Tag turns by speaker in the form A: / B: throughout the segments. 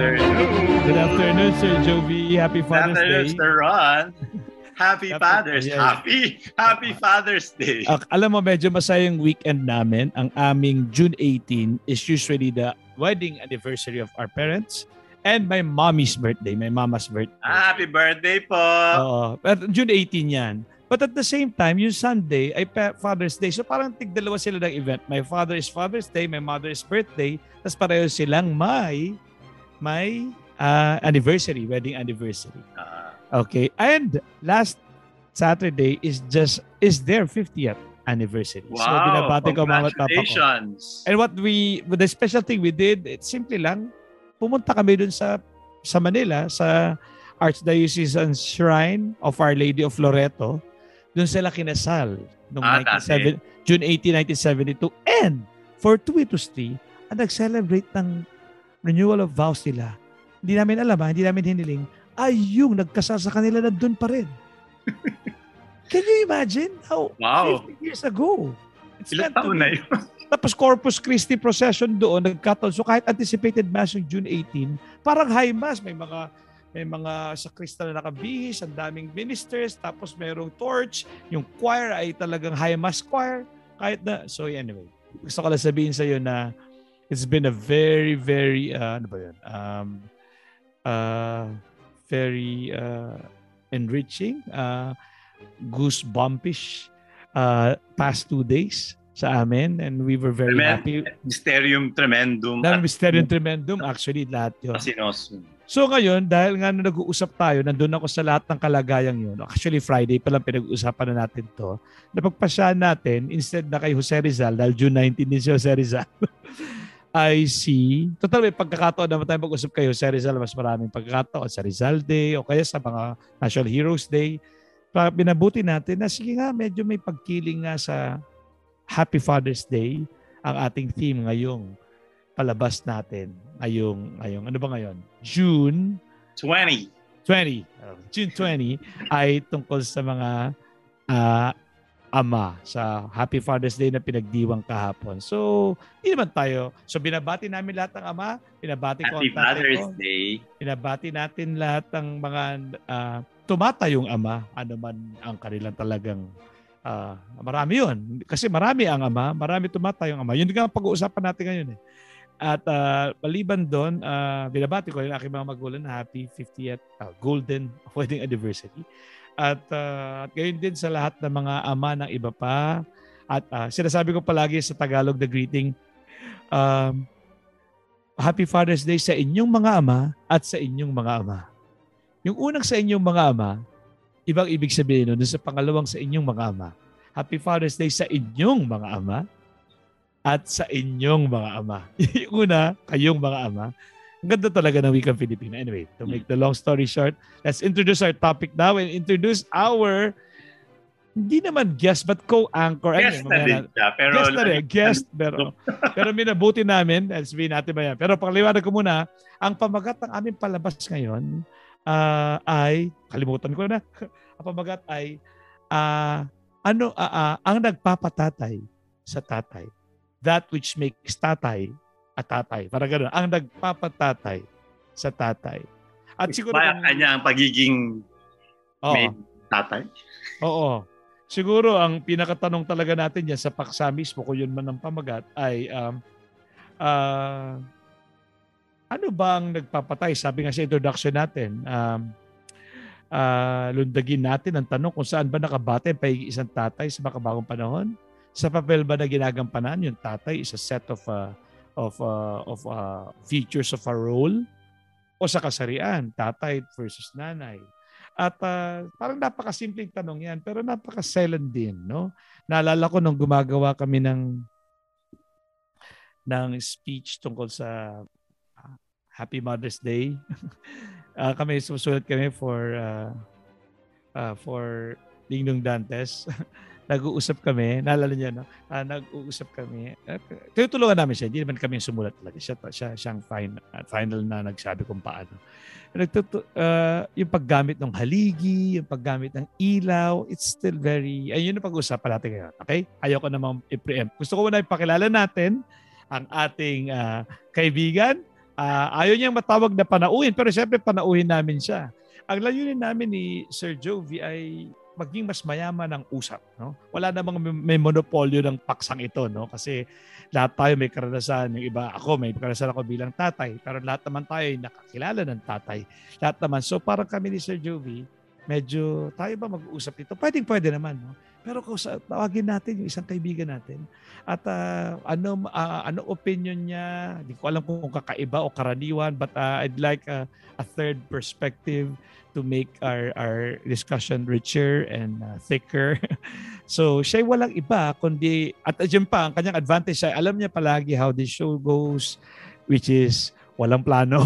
A: afternoon.
B: Good afternoon, Sir Jovi. Happy Father's
A: Good afternoon,
B: Day.
A: Sir Ron. Happy Father's
B: yes.
A: Happy Happy Father's Day.
B: Ah, alam mo, medyo masayang weekend namin. Ang aming June 18 is usually the wedding anniversary of our parents and my mommy's birthday, my mama's birthday.
A: Happy birthday po.
B: Oo. But June 18 yan. But at the same time, yung Sunday ay Father's Day. So parang tigdalawa sila ng event. My father is Father's Day, my mother's birthday. Tapos pareho silang may may ah, anniversary, wedding anniversary.
A: Ah,
B: Okay. And last Saturday is just is their 50th anniversary. so
A: wow.
B: binabati ko at papa ko. And what we the special thing we did, it's simply lang pumunta kami dun sa sa Manila sa Archdiocesan Shrine of Our Lady of Loreto. Doon sila kinasal noong
A: Ah,
B: 97 June 18, 1972. And fortuitously, ang nag-celebrate ng renewal of vows nila, hindi namin alam, ha, hindi namin hiniling, ay yung nagkasal sa kanila na doon pa rin. Can you imagine how
A: Wow.
B: 50 years ago? It's
A: Ilang taon na yun?
B: Tapos Corpus Christi procession doon, nagkataon. So kahit anticipated mass yung June 18, parang high mass. May mga may mga sakrista na nakabihis, ang daming ministers, tapos merong torch. Yung choir ay talagang high mass choir. Kahit na, so anyway. Gusto ko lang sabihin sa iyo na it's been a very, very, uh, ano ba yun? Um, uh, very uh, enriching, uh, goosebumpish uh, past two days sa amin and we were very
A: Tremend-
B: happy.
A: Mysterium Tremendum.
B: Na Mysterium Tremendum, actually, lahat yun.
A: Asinosum.
B: So ngayon, dahil nga nung nag-uusap tayo, nandun ako sa lahat ng kalagayang yun. Actually, Friday pa lang pinag-uusapan na natin to. Napagpasyahan natin, instead na kay Jose Rizal, dahil June 19 din si Jose Rizal, I see, total may pagkakataon naman tayo mag-usap kay Jose Rizal, mas maraming pagkakataon sa Rizal Day o kaya sa mga National Heroes Day. Pa- Binabuti natin na sige nga, medyo may pagkiling nga sa Happy Father's Day ang ating theme ngayong palabas natin ngayong ngayong ano ba ngayon? June
A: 20.
B: 20. uh, June 20 ay tungkol sa mga ah, ama sa Happy Father's Day na pinagdiwang kahapon. So, hindi naman tayo. So, binabati namin lahat ng ama. Binabati ko
A: Happy Father's
B: ko.
A: Day.
B: Binabati natin lahat ng mga ah, tumatayong ama. Ano man ang kanilang talagang ah, marami yun. Kasi marami ang ama. Marami tumatayong ama. Yun nga ang pag-uusapan natin ngayon eh. At ah, maliban doon, ah, binabati ko yung aking mga magulang na happy 50th ah, golden wedding anniversary. At, ah, at gayon din sa lahat ng mga ama ng iba pa. At ah, sinasabi ko palagi sa Tagalog the greeting, um, Happy Father's Day sa inyong mga ama at sa inyong mga ama. Yung unang sa inyong mga ama, ibang ibig sabihin nun, sa pangalawang sa inyong mga ama. Happy Father's Day sa inyong mga ama at sa inyong mga ama. Yung una, kayong mga ama. Ganda talaga ng wikang Filipino. Anyway, to make the long story short, let's introduce our topic now and introduce our hindi naman guest but co-anchor. Ano,
A: Guest na
B: mamaya
A: din siya. Pero,
B: guest na rin, guest, pero, pero minabuti namin, eh, sabihin natin ba yan. Pero pangaliwanag ko muna, ang pamagat ng aming palabas ngayon ah, ay, kalimutan ko na, ang pamagat ay, ah, ano, ah, ah, ang nagpapatatay sa tatay. That which makes tatay a tatay. Para gano'n, ang nagpapatatay sa tatay. At siguro,
A: Ba kanya ang pagiging
B: Oo.
A: may tatay?
B: Oo. Siguro ang pinakatanong talaga natin yan sa paksa mismo kung yun man ang pamagat ay um, ah, ano ba ang nagpapatay? Sabi nga sa introduction natin, um, ah, lundagin natin ang tanong kung saan ba nakabate ang isang tatay sa makabagong panahon? Sa papel ba na ginagampanan yung tatay is a set of ah, of ah, of ah, features of a role o sa kasarian, tatay versus nanay? At ah, parang napakasimpleng tanong yan, pero napaka-silent din, no? Naalala ko nung gumagawa kami ng ng speech tungkol sa ah, Happy Mother's Day. Ah, kami susulat kami for ah, ah, for Ningnong Dantes. Nag-uusap kami, naalala niyo no? Ah, nag-uusap kami. Uh, tinutulungan namin siya, hindi naman kami sumulat talaga. Siya, siya siyang final, final na nagsabi kung paano nagtutu uh, yung paggamit ng haligi, yung paggamit ng ilaw, it's still very, ayun yung pag-usapan natin ngayon. Okay? Ayoko namang i-preempt. Gusto ko muna ipakilala natin ang ating ah, kaibigan Uh, ayaw niyang matawag na panauhin, pero siyempre panauhin namin siya. Ang layunin namin ni Sir Jovi ay maging mas mayaman ang usap. No? Wala namang may monopolyo ng paksang ito. No? Kasi lahat tayo may karanasan. Yung iba, ako may karanasan ako bilang tatay. Pero lahat naman tayo ay nakakilala ng tatay. Lahat naman. So parang kami ni Sir Jovi, medyo tayo ba mag-uusap dito? Pwedeng pwede naman. No? Pero kung sa, tawagin natin yung isang kaibigan natin at uh, ano uh, ano opinion niya, hindi ko alam kung kakaiba o karaniwan but uh, I'd like uh, a third perspective to make our our discussion richer and uh, thicker. so siya walang iba kundi at diyan pa ang kanyang advantage ay alam niya palagi how the show goes which is walang plano.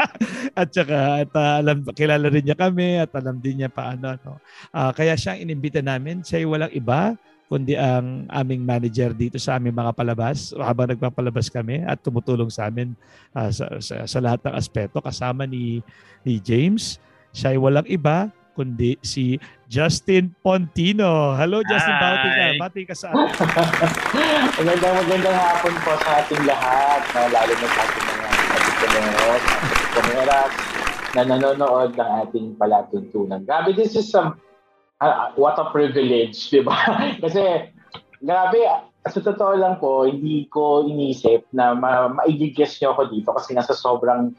B: at saka at, uh, alam, kilala rin niya kami at alam din niya paano. No? Uh, kaya siya inimbita namin. Siya walang iba kundi ang aming manager dito sa aming mga palabas habang nagpapalabas kami at tumutulong sa amin uh, sa, sa, sa lahat ng aspeto kasama ni, ni James. Siya ay walang iba kundi si Justin Pontino. Hello Justin, Hi. bauti ka. Bati ka sa atin.
C: magandang magandang hapon po sa ating lahat, no? lalo na sa ating kabisaneros, kameras na nanonood ng ating palatuntunan. Grabe, this is some, uh, what a privilege, di ba? Kasi, grabe, sa totoo lang po, hindi ko inisip na ma- maigigess niyo ako dito kasi nasa sobrang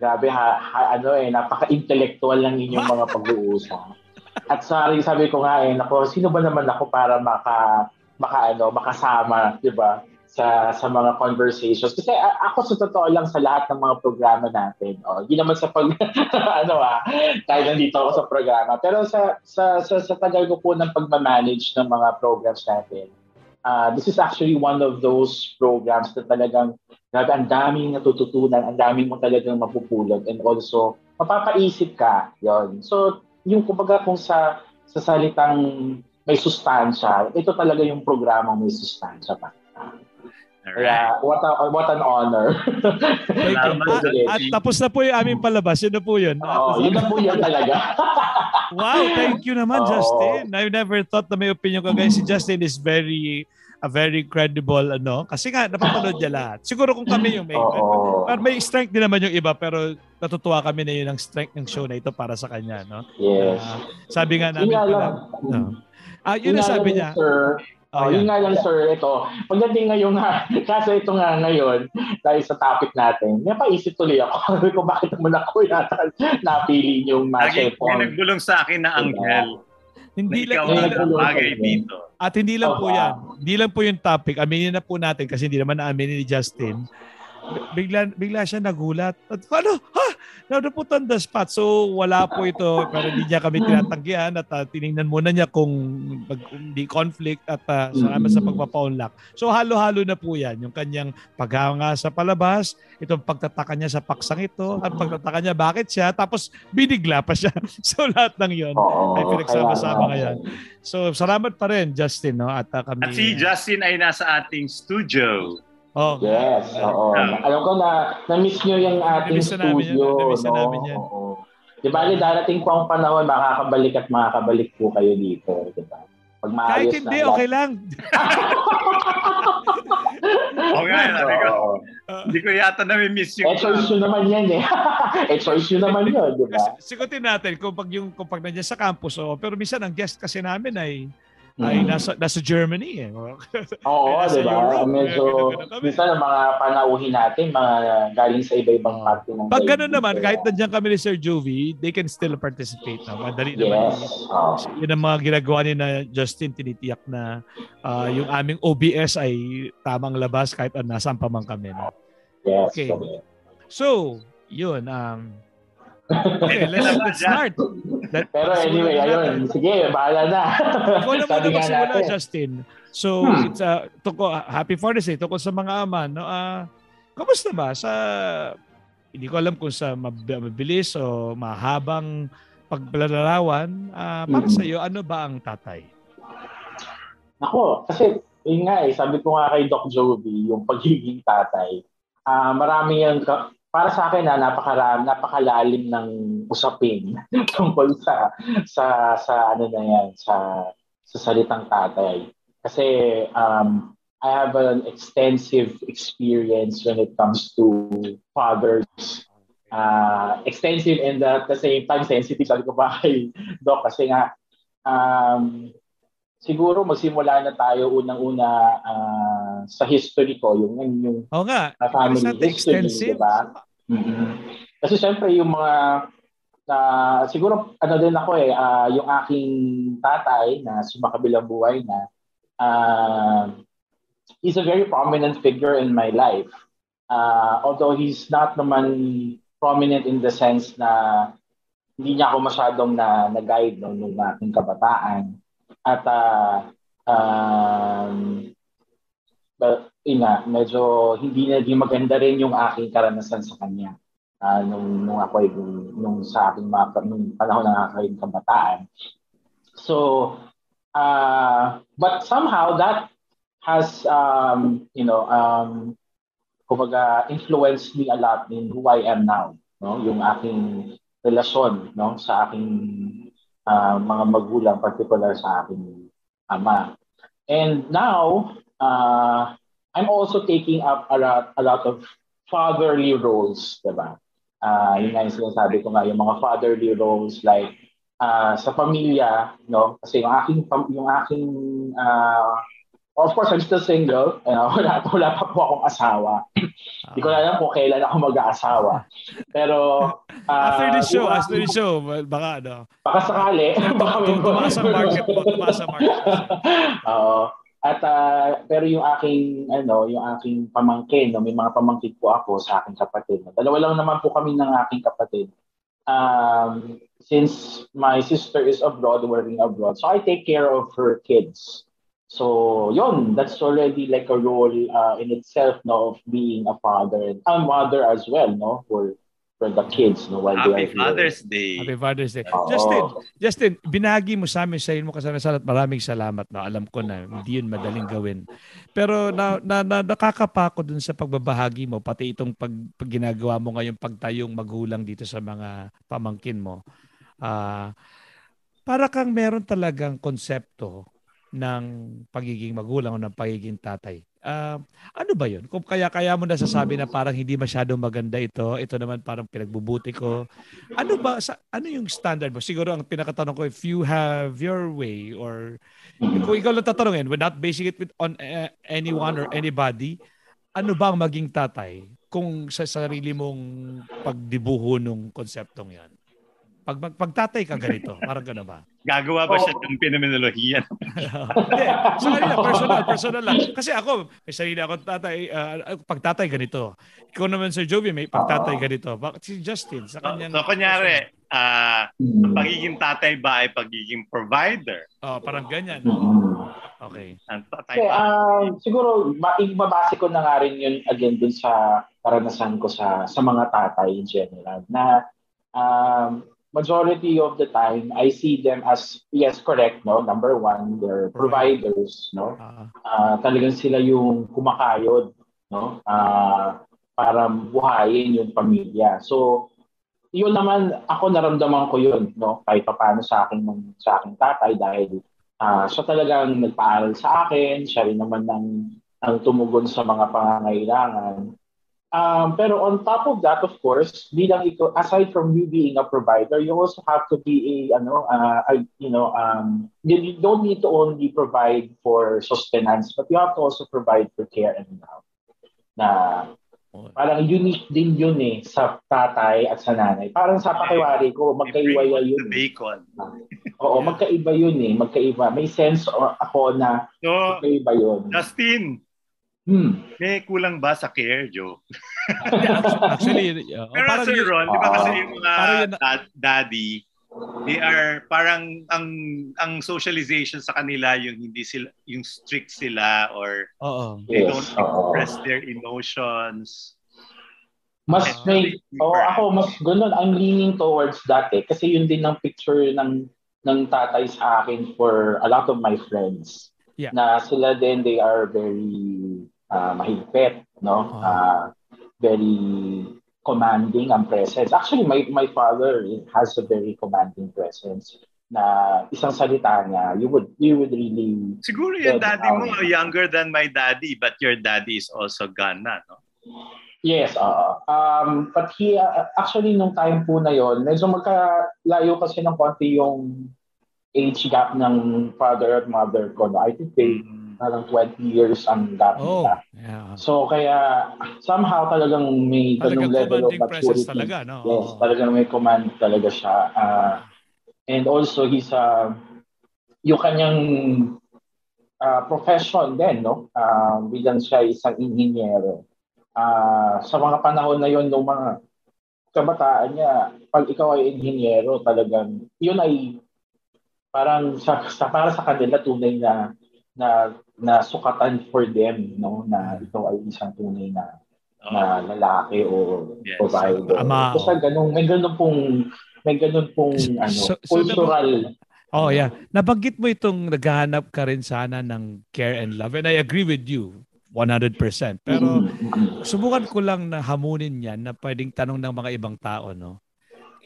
C: Grabe ha, ha ano eh, napaka-intellectual lang inyong mga pag-uusap. At sorry, sabi ko nga eh, nako, sino ba naman ako para maka maka ano, makasama, 'di ba? Sa sa mga conversations kasi a- ako sa totoo lang sa lahat ng mga programa natin oh hindi naman sa pag ano ah kahit nandito ako sa programa pero sa sa sa, sa tagal ko po ng pagma-manage ng mga programs natin uh, this is actually one of those programs na talagang Grabe, ang daming natututunan, ang daming mo talagang mapupulot and also mapapaisip ka. yon So, yung kumbaga kung sa sa salitang may sustansya, ito talaga yung programang may sustansya pa. Kaya, what, a, what an honor.
B: at, at tapos na po yung aming palabas. Yun na po yun.
C: Oo, yun na po yun talaga.
B: wow, thank you naman, oh. Justin. I never thought na may opinion ka guys. Si Justin is very a very credible ano kasi nga napapanood niya lahat. Siguro kung kami yung may oh, pero may strength din naman yung iba pero natutuwa kami na yun ang strength ng show na ito para sa kanya, no?
C: Yes.
B: Uh, sabi nga namin pala, no. Ah, yun na sabi niya.
C: Sir, Oh, uh, yun nga lang sir, ito. Pagdating ngayon nga, kasi ito nga ngayon, dahil sa topic natin, napaisip tuloy ako. Sabi ko, bakit naman ako yata napili yung match
A: Lagi, may nagbulong sa akin na Angel. Hindi lang
B: hindi
A: bagay dito.
B: At hindi lang oh, po 'yan. Hindi lang po yung topic. Aminin na po natin kasi hindi naman naaminin ni Justin bigla, bigla siya nagulat. At ano? Ha? Naput on the spot. So wala po ito. Pero hindi niya kami tinatanggihan at uh, tiningnan muna niya kung mag, hindi conflict at uh, sama sa pagpapaunlak. So halo-halo na po yan. Yung kanyang paghanga sa palabas, itong pagtataka niya sa paksang ito, at pagtataka niya bakit siya, tapos binigla pa siya. so lahat ng yon ay pinagsama-sama ngayon. So salamat pa rin Justin. No? At, uh, kami,
A: at si Justin ay nasa ating studio.
C: Oh. Yes, oo. Um, Alam ko na na-miss nyo yung ating studio.
B: Na-miss no? namin yan.
C: Oo. Di ba, darating po ang panahon, makakabalik at makakabalik po kayo dito. Di ba?
B: Pag Kahit hindi, na, okay lang.
A: okay, sabi ko. Hindi ko yata na-miss yung...
C: Eh, choice nyo naman yan eh. eh, choice nyo naman yun, di ba?
B: Sigutin natin kung pag, yung, kung pag nandiyan sa campus, oh, pero minsan ang guest kasi namin ay ay mm-hmm. nasa nasa Germany eh.
C: Oo, di ba? Medyo minsan ang mga panauhin natin mga galing sa iba-ibang parte ng
B: Pag ganoon naman, kahit nandiyan kami ni Sir Jovi, they can still participate. No? Madali yes. naman. Oh. Yun ang mga ginagawa ni na Justin tinitiyak na uh, yung aming OBS ay tamang labas kahit uh, nasaan pa man kami. No?
C: Yes.
B: Okay. So, yun. Um, let's, let's start.
C: That, Pero anyway, ayun. Sige, bahala na.
B: Ikaw na muna magsimula, Justin. So, hmm. it's uh, tuko, happy Father's Day. Tungkol sa mga ama, no? Uh, kamusta ba? Sa, hindi ko alam kung sa mabilis o mahabang paglalarawan, uh, para hmm. sa iyo, ano ba ang tatay?
C: Ako, kasi yun nga eh, sabi ko nga kay Doc Jovi, yung pagiging tatay, uh, marami yung para sa akin na napakaram, napakalalim ng usapin tungkol sa sa sa ano na yan sa sa salitang tatay. Kasi um I have an extensive experience when it comes to fathers. Uh, extensive and at the same time sensitive sabi ko ba kay Doc kasi nga um, siguro magsimula na tayo unang-una uh, sa history ko yung yung
B: oh nga,
C: family history,
B: extensive.
C: diba? Mm-hmm. Kasi syempre yung mga uh, siguro ano din ako eh uh, yung aking tatay na sumakabilang buhay na uh, he's a very prominent figure in my life. Uh, although he's not naman prominent in the sense na hindi niya ako masyadong na, na-guide no, nung aking kabataan. At uh, um, but, nga, medyo hindi naging maganda rin yung aking karanasan sa kanya uh, nung, nung ako nung, nung sa aking mga, nung panahon ng aking kabataan. So, uh, but somehow that has um, you know um, kumbaga influenced me a lot in who I am now no yung aking relasyon no sa aking uh, mga magulang particular sa aking ama. And now uh, I'm also taking up a lot, a lot of fatherly roles diba? Uh, yun nga yung sinasabi ko nga yung mga fatherly roles like uh, sa pamilya no? Kasi yung aking yung aking uh, Of course, I'm still single. Uh, wala, wala pa po akong asawa. Hindi ko na alam kung kailan ako mag-aasawa. Pero...
B: Uh, after the show, diba, after the show, baka ano.
C: Baka sakali. baka may
B: tumaas ang market tumaas ang market
C: Oo. At uh, pero yung aking ano, yung aking pamangkin, no, may mga pamangkin po ako sa aking kapatid. Dalawa lang naman po kami ng aking kapatid. Um, since my sister is abroad, working abroad, so I take care of her kids. So, yon that's already like a role uh, in itself no, of being a father and a mother as well, no, for for the kids no while
A: Happy Father's here. Day.
B: Happy Father's Day. Oh. Justin, Justin, binagi mo sa amin sa mo kasama sa maraming salamat no. Alam ko na hindi yun madaling gawin. Pero na, na, na nakakapa ko dun sa pagbabahagi mo pati itong pag, pag ginagawa mo ngayong pagtayong magulang dito sa mga pamangkin mo. Uh, para kang meron talagang konsepto ng pagiging magulang o ng pagiging tatay. Uh, ano ba yun? Kung kaya-kaya mo nasasabi na parang hindi masyadong maganda ito, ito naman parang pinagbubuti ko. Ano ba, sa, ano yung standard mo? Siguro ang pinakatanong ko, if you have your way or kung ikaw lang tatanungin, not basing it with, on uh, anyone or anybody, ano ba ang maging tatay kung sa sarili mong pagdibuho ng konseptong yan? Pag mag, pagtatay ka ganito, parang gano'n ba?
A: Gagawa ba oh. siya ng phenomenolohiya?
B: Hindi, sa kanila, personal, personal lang. Kasi ako, may sarili ako tatay, uh, pagtatay ganito. Ikaw naman, Sir Jovi, may pagtatay ganito. Bakit si Justin? Sa kanya.
A: So, so kunyari, uh, ang pagiging tatay ba ay pagiging provider?
B: Oh, parang ganyan. Okay.
A: Ang tatay
C: okay, uh, siguro, ibabase ko na nga rin yun again dun sa karanasan ko sa sa mga tatay in general na um, majority of the time, I see them as, yes, correct, no? Number one, they're providers, no? Uh, talagang sila yung kumakayod, no? Uh, para buhayin yung pamilya. So, yun naman, ako naramdaman ko yun, no? Kahit pa paano sa akin, ng, sa aking tatay dahil uh, siya talagang nagpaaral sa akin, siya rin naman ng, ang tumugon sa mga pangangailangan. Um, pero on top of that, of course, bilang ito, aside from you being a provider, you also have to be a, ano, uh, a, you know, um, you, don't need to only provide for sustenance, but you have to also provide for care and love. Na parang unique din yun eh sa tatay at sa nanay. Parang sa pakiwari ko, magkaiba yun.
A: The bacon.
C: Oo, magkaiba yun eh. Magkaiba. May sense ako na
A: so,
C: magkaiba yun.
A: Justin,
C: Hmm.
A: May kulang ba sa care, Joe?
B: Actually, uh,
A: Pero parang Sir Ron, di ba kasi yung mga yun, daddy, they are parang ang ang socialization sa kanila yung hindi sila yung strict sila or
B: Oo.
A: they yes. don't express Oo. their emotions.
C: Mas may oh, ako mas ganoon I'm leaning towards that eh kasi yun din ang picture ng ng tatay sa akin for a lot of my friends.
B: Yeah.
C: Na sila din they are very uh, mahigpit, no? Uh, very commanding ang presence. Actually, my my father has a very commanding presence. na isang salita niya, you would you would really
A: Siguro yung daddy mo younger than my daddy but your daddy is also gone na, no?
C: Yes, uh, um, but he, uh, actually, nung time po na yon medyo magkalayo kasi ng konti yung age gap ng father at mother ko. No? I think they, mm. Parang 20 years ang gap
B: oh, nila. Yeah.
C: So, kaya somehow talagang may ganung level of maturity.
B: talaga, no?
C: Yes, talagang may command talaga siya. Uh, and also, he's, uh, yung kanyang uh, profession din, no? Uh, bilang siya isang inhinyero uh, sa mga panahon na yon ng mga kabataan niya, pag ikaw ay inhinyero, talagang yun ay parang sa, sa para sa kanila tunay na na na sukatan for them no na ito ay isang tunay na oh. na lalaki o yes. provider.
B: Ama,
C: Kasi ganun, may ganun pong may ganun pong ano, so, cultural
B: Oh yeah. Nabanggit mo itong naghahanap ka rin sana ng care and love and I agree with you. 100%. Pero mm-hmm. subukan ko lang na hamunin yan na pwedeng tanong ng mga ibang tao, no?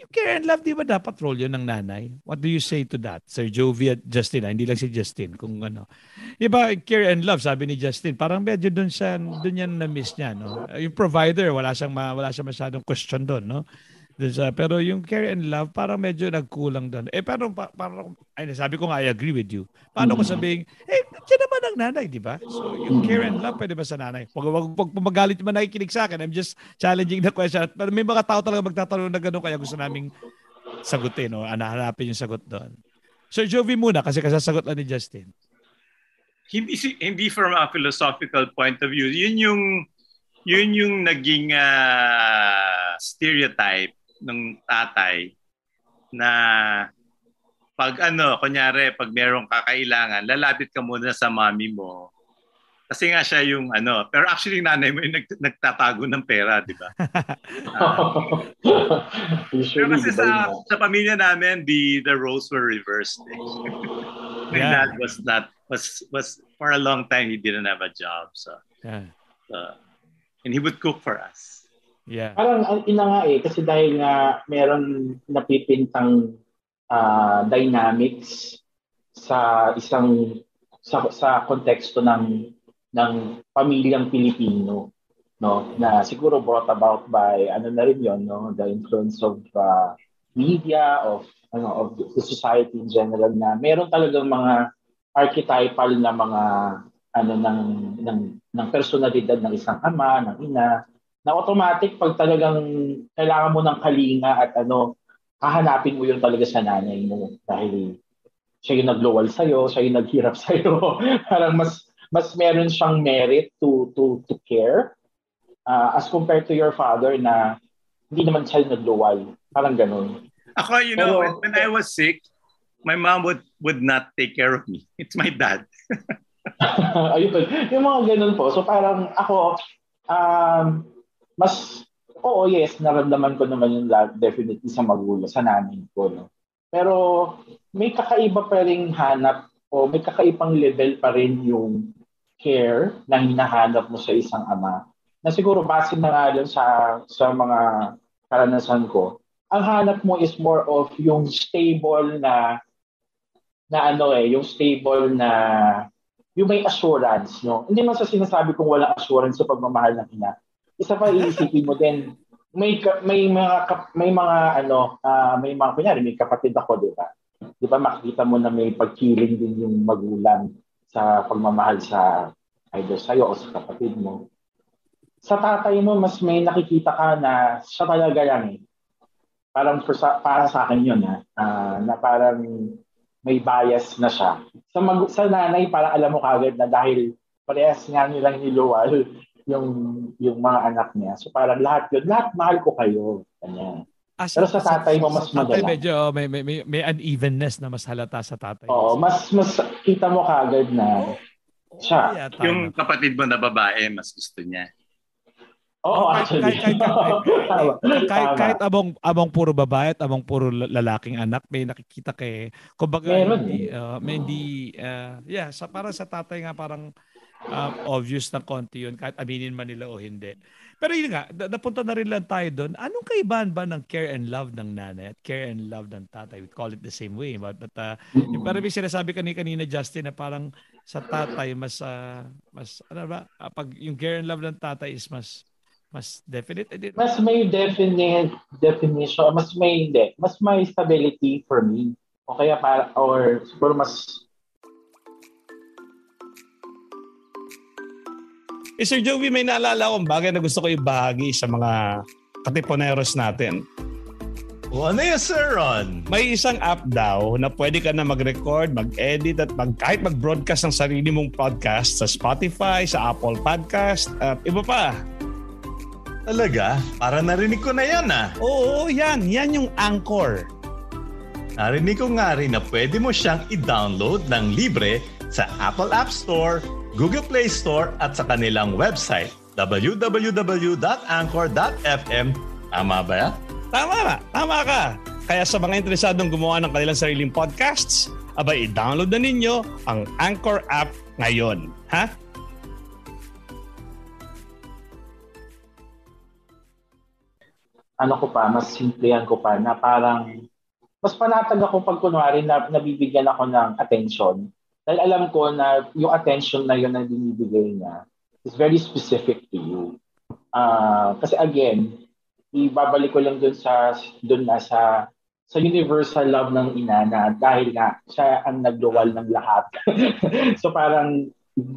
B: Yung care and love, di ba dapat role yun ng nanay? What do you say to that? Sir Jovi at Justin, ah, hindi lang si Justin, kung ano. Iba, care and love, sabi ni Justin, parang medyo doon siya, doon yan na-miss niya, no? Yung provider, wala siyang, wala siyang masyadong question doon, no? Sa, pero yung care and love, parang medyo nagkulang doon. Eh, pero pa, parang, ay, sabi ko nga, I agree with you. Paano ko mm. sabihin, eh, siya naman ang nanay, di ba? So, yung care and love, pwede ba sa nanay? Pag, wag, pag, pag magalit man nakikinig sa akin, I'm just challenging the question. Pero may mga tao talaga magtatanong na gano'n, kaya gusto naming sagutin, o no? anahanapin yung sagot doon. Sir Jovi muna, kasi kasasagot lang ni Justin.
A: Hindi, hindi from a philosophical point of view. Yun yung yun yung naging uh, stereotype ng tatay na pag ano, kunyari, pag merong kakailangan, lalapit ka muna sa mami mo. Kasi nga siya yung ano, pero actually nanay mo yung nag, nagtatago ng pera, di ba? Uh, pero kasi sa, sa pamilya namin, the the roles were reversed. Eh. My yeah. dad was not was was for a long time he didn't have a job, so. Yeah. So, and he would cook for us.
B: Yeah.
C: Parang ang ina nga eh, kasi dahil nga meron napipintang uh, dynamics sa isang sa, sa konteksto ng ng pamilyang Pilipino no? Na siguro brought about by ano na rin yon no? The influence of uh, media of ano of the society in general na meron talagang mga archetypal na mga ano ng ng ng personalidad ng isang ama, ng ina na automatic pag talagang kailangan mo ng kalinga at ano, hahanapin mo yun talaga sa nanay mo dahil siya yung nagluwal sa'yo, siya yung naghirap sa'yo. Parang mas mas meron siyang merit to to to care uh, as compared to your father na hindi naman siya yung nagluwal. Parang ganun.
A: Ako, you know, Pero, when, when I was sick, my mom would would not take care of me. It's my dad.
C: Ayun, yung mga ganun po. So parang ako, um, mas, oo, yes, naramdaman ko naman yung definitely sa magulang, sa nanay ko, no? Pero may kakaiba pa rin hanap o may kakaibang level pa rin yung care na hinahanap mo sa isang ama. Na siguro base na nga sa, sa mga karanasan ko, ang hanap mo is more of yung stable na na ano eh, yung stable na yung may assurance, no? Hindi man sa sinasabi kong walang assurance sa pagmamahal ng ina isa pa iisipin mo din, may may mga may mga ano, uh, may mga kunyari may kapatid ako, di ba? Di ba makita mo na may pagkiling din yung magulang sa pagmamahal sa either sa'yo o sa kapatid mo. Sa tatay mo, mas may nakikita ka na siya talaga lang eh. Parang for, para sa akin yun ha, uh, na parang may bias na siya. Sa, mag, sa nanay, para alam mo kagad na dahil parehas nga nilang niluwal, yung yung mga anak niya. So parang lahat yun, lahat mahal ko kayo. Kanya. Ah, Pero sa tatay mo mas madala. Tatay
B: medyo oh, may, may, may, may unevenness na mas halata sa tatay.
C: Oo, mas mas kita mo kaagad na siya.
A: Yeah, yung kapatid mo na babae, mas gusto niya.
C: Oo, oh, actually.
B: Kahit, kahit, kahit, kahit, kahit abong, abong puro babae at abong puro lalaking anak, may nakikita kay, kumbaga, Meron. hindi, uh, may hindi, uh, yeah, sa, para sa tatay nga parang, uh, obvious na konti yun kahit aminin man nila o hindi. Pero yun nga, napunta na rin lang tayo doon. Anong kaibahan ba ng care and love ng nanay at care and love ng tatay? We call it the same way. But, but uh, yung parang may sinasabi kanina, kanina Justin na parang sa tatay mas, uh, mas ano ba, uh, pag yung care and love ng tatay is mas mas definite.
C: Mas may definite definition, mas may hindi, mas may stability for me. O kaya para, or siguro mas
B: Eh, Sir Joey, may naalala akong bagay na gusto ko ibahagi sa mga katiponeros natin.
A: O ano yun, Sir Ron?
B: May isang app daw na pwede ka na mag-record, mag-edit at mag, kahit mag-broadcast ng sarili mong podcast sa Spotify, sa Apple Podcast at iba pa.
A: Talaga? Para narinig ko na yan ah.
B: Oo, yan. Yan yung Anchor.
A: Narinig ko nga rin na pwede mo siyang i-download ng libre sa Apple App Store, Google Play Store at sa kanilang website www.anchor.fm. Tama ba yan?
B: Tama ba? Tama ka. Kaya sa mga interesadong gumawa ng kanilang sariling podcasts, abay i-download na ninyo ang Anchor app ngayon. Ha?
C: Ano ko pa, mas simplihan ko pa na parang mas panatag ako pag kunwari na nabibigyan ako ng attention dahil alam ko na yung attention na yun na binibigay niya is very specific to you. Uh, kasi again, ibabalik ko lang dun sa dun na sa sa universal love ng ina na dahil nga siya ang nagluwal ng lahat. so parang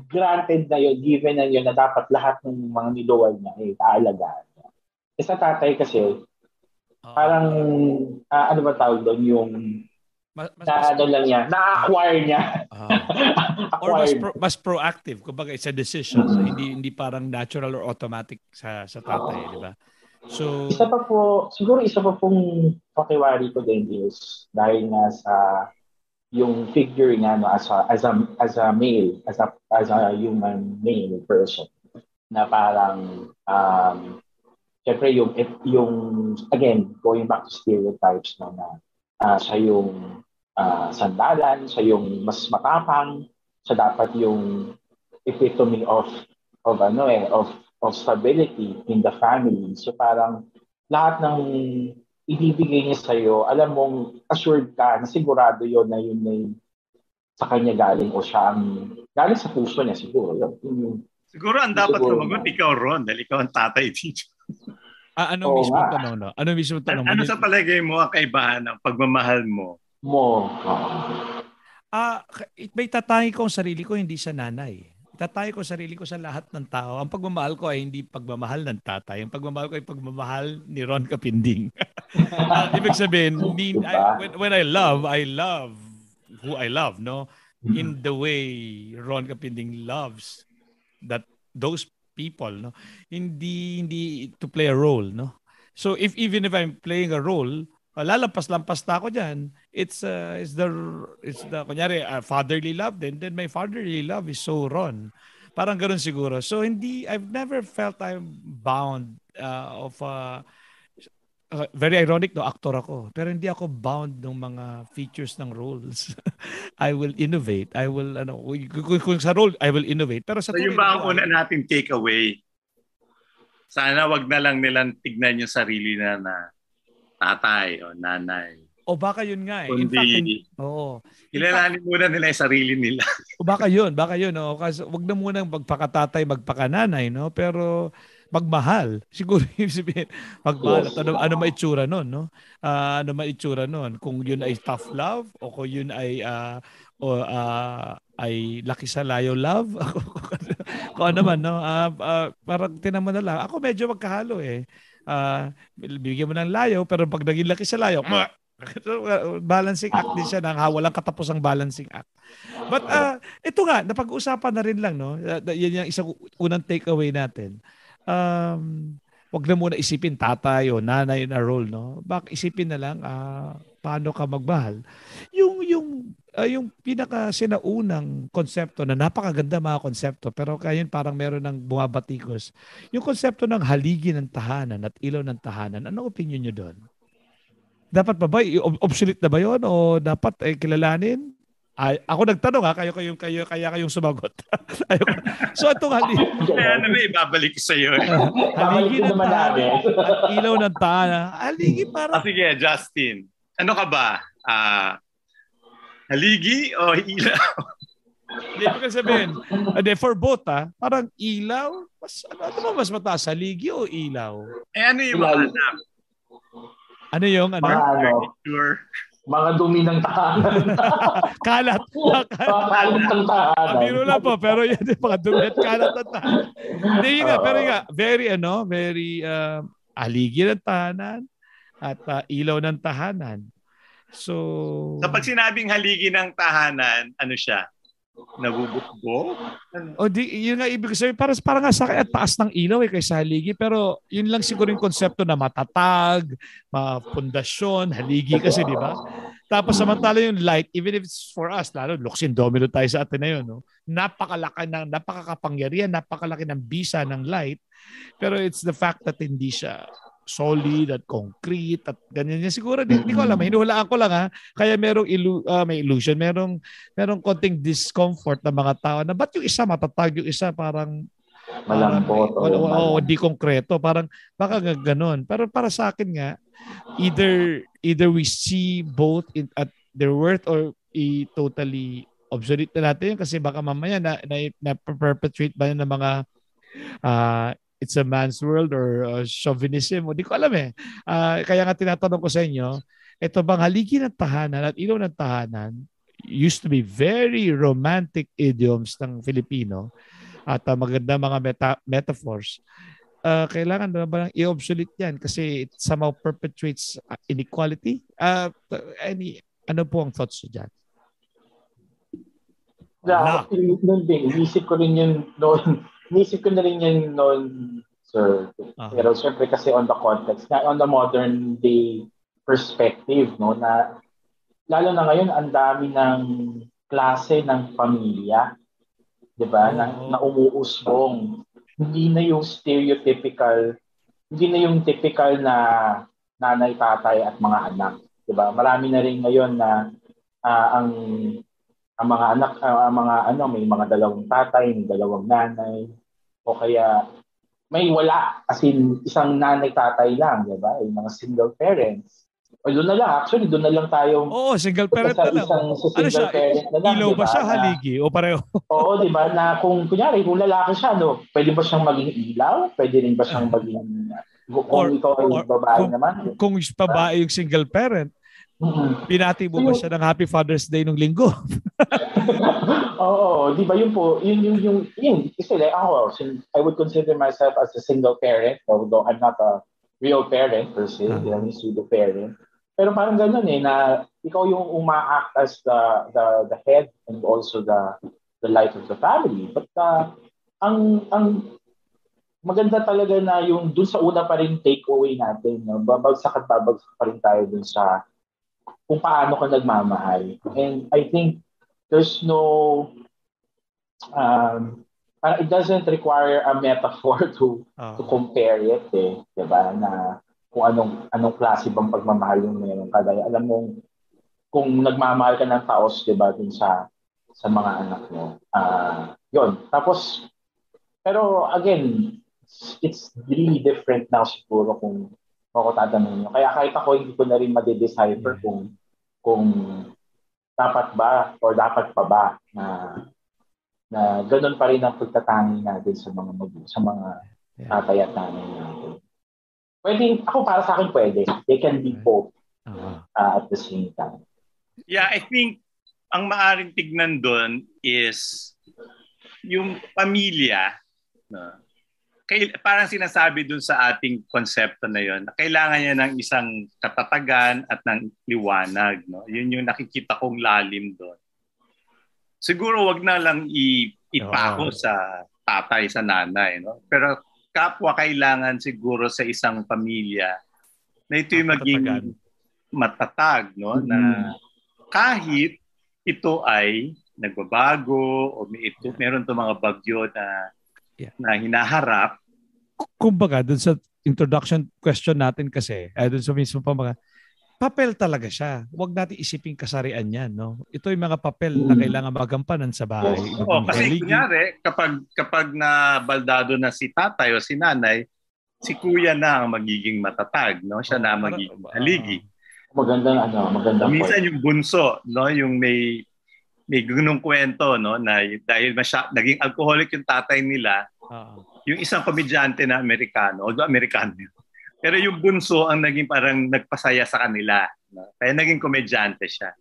C: granted na yun, given na yun na dapat lahat ng mga niluwal niya ay eh, aalagaan niya. E sa tatay kasi, parang, uh, ano ba tawag doon, yung mas, mas, na ano lang niya, na-acquire niya. Uh,
B: or mas, pro, mas proactive, kumbaga it's a decision, mm-hmm. so hindi hindi parang natural or automatic sa sa tatay, uh, di ba? So
C: isa pa po, siguro isa pa pong pakiwari ko din is dahil nga sa yung figure niya no as a as a as a male, as a as a human male person na parang um syempre yung yung again going back to stereotypes no na uh, siya yung uh, sandalan, siya yung mas matapang, siya dapat yung epitome of of ano eh of of stability in the family. So parang lahat ng ibibigay niya sa iyo, alam mong assured ka na sigurado yon na yun ay sa kanya galing o siya ang galing sa puso niya siguro. Yun, yun,
A: siguro ang dapat sumagot ikaw Ron dahil ikaw ang tatay dito.
B: Ah, ano Oo mismo tanong no? Ano mismo tanong?
A: Ano, ano sa palagay mo ang kaibahan ng pagmamahal mo
C: mo.
B: Ah, uh, may tatahi ko ang sarili ko hindi sa nanay. Tatahi ko sarili ko sa lahat ng tao. Ang pagmamahal ko ay hindi pagmamahal ng tatay. Ang pagmamahal ko ay pagmamahal ni Ron Kapinding. uh, ibig sabihin, mean, I, when, when I love, I love who I love, no? In the way Ron Kapinding loves that those people, no? Hindi hindi to play a role, no? So if even if I'm playing a role, uh, lalampas-lampas na ako diyan. It's uh, it's the it's the kunyari uh, fatherly love then then my fatherly love is so Ron. Parang ganoon siguro. So hindi I've never felt I'm bound uh, of uh, uh, very ironic no actor ako. Pero hindi ako bound ng mga features ng roles. I will innovate. I will ano kung, kung sa role I will innovate. Pero sa
A: so yung ba ang una nating takeaway sana wag na lang nilang tignan yung sarili na na tatay o nanay.
B: O baka yun nga eh.
A: Kundi, In fact, oo. Kilalanin muna nila yung sarili nila.
B: o baka yun, baka yun. No? Kasi wag na muna magpakatatay, magpakananay, no? Pero magmahal. Siguro yung sabihin, magmahal. At ano, ano maitsura nun, no? Uh, ano maitsura nun? Kung yun ay tough love o kung yun ay uh, o uh, ay laki sa layo love. kung ano man, no? Uh, uh, parang tinamo na lang. Ako medyo magkahalo eh uh, bibigyan mo ng layo, pero pag naging laki sa layo, balancing act din siya nang walang katapos ang balancing act. But uh, ito nga, napag-usapan na rin lang, no? Yan yung isang unang takeaway natin. Um, wag na muna isipin tatay o nanay na role, no? Bak isipin na lang uh, paano ka magmahal. Yung yung uh, yung pinaka sinaunang konsepto na napakaganda mga konsepto pero kaya parang meron ng bumabatikos. Yung konsepto ng haligi ng tahanan at ilaw ng tahanan. Ano opinion niyo doon? Dapat ba ba obsolete na ba 'yon o dapat eh, kilalanin? Ay, ako nagtanong ha, kayo kayong kayo kaya kayong sumagot. so ito nga
A: Kaya ano ba ibabalik sa iyo?
B: haligi ng tahanan at ilaw ng tahanan. Haligi para.
A: Ah, sige, Justin. Ano ka ba? Ah, haligi o ilaw?
B: Hindi ko sabihin. Hindi, for both ha, parang ilaw, mas, ano, ano ba mas mataas, haligi o ilaw?
A: Eh ano yung mga anak?
B: Ano yung ano?
C: Mga ano,
A: Sure.
C: mga dumi ng tahanan.
B: kalat.
C: kalat ng tahanan.
B: Biro lang po, pero yan yung mga dumi at kalat ng tahanan. Hindi yun nga, pero yun nga, very ano, very uh, aligi ng tahanan at uh, ilaw ng tahanan. So,
A: So pag sinabing haligi ng tahanan, ano siya? Nabubukbo? Ano?
B: O di, yun nga ibig sabihin, para, para nga sa akin at taas ng ilaw eh kaysa haligi. Pero yun lang siguro yung konsepto na matatag, mapundasyon, haligi kasi, di ba? Tapos samantala yung light, even if it's for us, lalo luksin domino tayo sa atin na yun, no? napakalaki ng, napakakapangyarihan, napakalaki ng bisa ng light. Pero it's the fact that hindi siya solid at concrete at ganyan yan. Siguro, di, di ko alam. Hinuhulaan ko lang ha. Kaya merong illu- uh, may illusion, merong, merong konting discomfort ng mga tao na ba't yung isa matatag, yung isa parang
C: Malambot. O
B: oh, oh, di konkreto. Parang baka ganun. Pero para sa akin nga, either either we see both in, at their worth or i totally obsolete na natin yun kasi baka mamaya na, na, na perpetuate ba yun ng mga ah, it's a man's world or uh, chauvinism. O di ko alam eh. Ah, kaya nga tinatanong ko sa inyo, ito bang haligi ng tahanan at ilaw ng tahanan used to be very romantic idioms ng Filipino at uh, maganda mga meta- metaphors. Uh, kailangan na ba i-obsolete yan kasi it somehow perpetuates uh, inequality? Uh, any, ano po ang thoughts nyo dyan?
C: Yeah, noon din, inisip ko rin yun noon. Inisip ko na rin yun noon, sir.
B: Ah.
C: Pero syempre kasi on the context, na on the modern day perspective, no, na lalo na ngayon, ang dami ng klase ng pamilya, di ba, na,
B: Oo.
C: na umuusbong. Hindi na yung stereotypical, hindi na yung typical na nanay, tatay at mga anak. Di ba? Marami na rin ngayon na ah, ang ang mga anak, ah, ang mga ano, may mga dalawang tatay, may dalawang nanay, o kaya may wala, as in isang nanay tatay lang, di ba? Yung mga single parents. O doon na lang, actually, doon na lang tayo
B: Oo, single parent na lang.
C: isang sa
B: Ano
C: single
B: siya?
C: parent na lang.
B: Ilaw
C: di
B: ba siya haligi o pareho?
C: Oo, di ba? Na kung, kunyari, kung lalaki siya, no, pwede ba siyang maging ilaw? Pwede rin ba siyang maging, kung
B: Or-
C: ikaw ay
B: or-
C: babae
B: kung-
C: naman.
B: Kung babae yung single parent,
C: Mm-mm.
B: pinati mo ba siya ng Happy Father's Day nung linggo?
C: Oo, di ba yun po, yun yung, yung, yun, kasi like ako, I would consider myself as a single parent, although I'm not a real parent per se,
B: Ah.
C: uh I'm a pseudo parent. Pero parang ganun eh, na ikaw yung uma-act as the, the, the head and also the, the life of the family. But uh, ang, ang maganda talaga na yung dun sa una pa rin takeaway natin, no? babagsak at babagsak pa rin tayo dun sa kung paano ka nagmamahal. And I think there's no um parang it doesn't require a metaphor to to
B: Oo.
C: compare it eh, 'di ba? Na kung anong anong klase bang pagmamahal yung meron ka. Dahil alam mo kung nagmamahal ka ng taos, 'di ba, dun sa sa mga anak mo. Ah, 'yon. Tapos pero again, it's really different now siguro kung ako tatanungin nyo. Kaya kahit ako hindi ko na rin madedecipher
B: Yeah.
C: kung kung dapat ba or dapat pa ba na na ganun pa rin ang pagtatangi natin sa mga mag- sa mga
B: Yeah.
C: tatay at nanay natin. Pwede, ako para sa akin pwede. They can be both
B: Oo.
C: uh, at the same time.
A: Yeah, I think ang maaring tignan doon is yung pamilya. No? Kay, parang sinasabi doon sa ating konsepto na yon, na kailangan niya ng isang katatagan at ng liwanag. No? Yun yung nakikita kong lalim doon. Siguro wag na lang i, ipako
B: Oo.
A: sa tatay, sa nanay. No? Pero kapwa kailangan siguro sa isang pamilya na ito'y maging
B: Katatagan.
A: matatag. No? Na kahit ito ay nagbabago o may ito, meron to mga bagyo na
B: Yeah.
A: na hinaharap,
B: kumbaga, dun sa introduction question natin kasi, eh, dun sa mismo pa mga, papel talaga siya. Huwag natin isipin kasarian yan. No? Ito yung mga papel na kailangan magampanan sa bahay.
A: Oo, kasi kunyari, kapag, kapag na baldado na si tatay o si nanay, si kuya na ang magiging matatag. No? Siya na magiging haligi.
C: Magandang ano, magandang
A: Minsan yung bunso, no, yung may may gunong kwento no na dahil masya, naging alcoholic yung tatay nila. Uh-huh. Yung isang komedyante na Amerikano, although Amerikano. Pero yung bunso ang naging parang nagpasaya sa kanila. No? Kaya naging komedyante siya.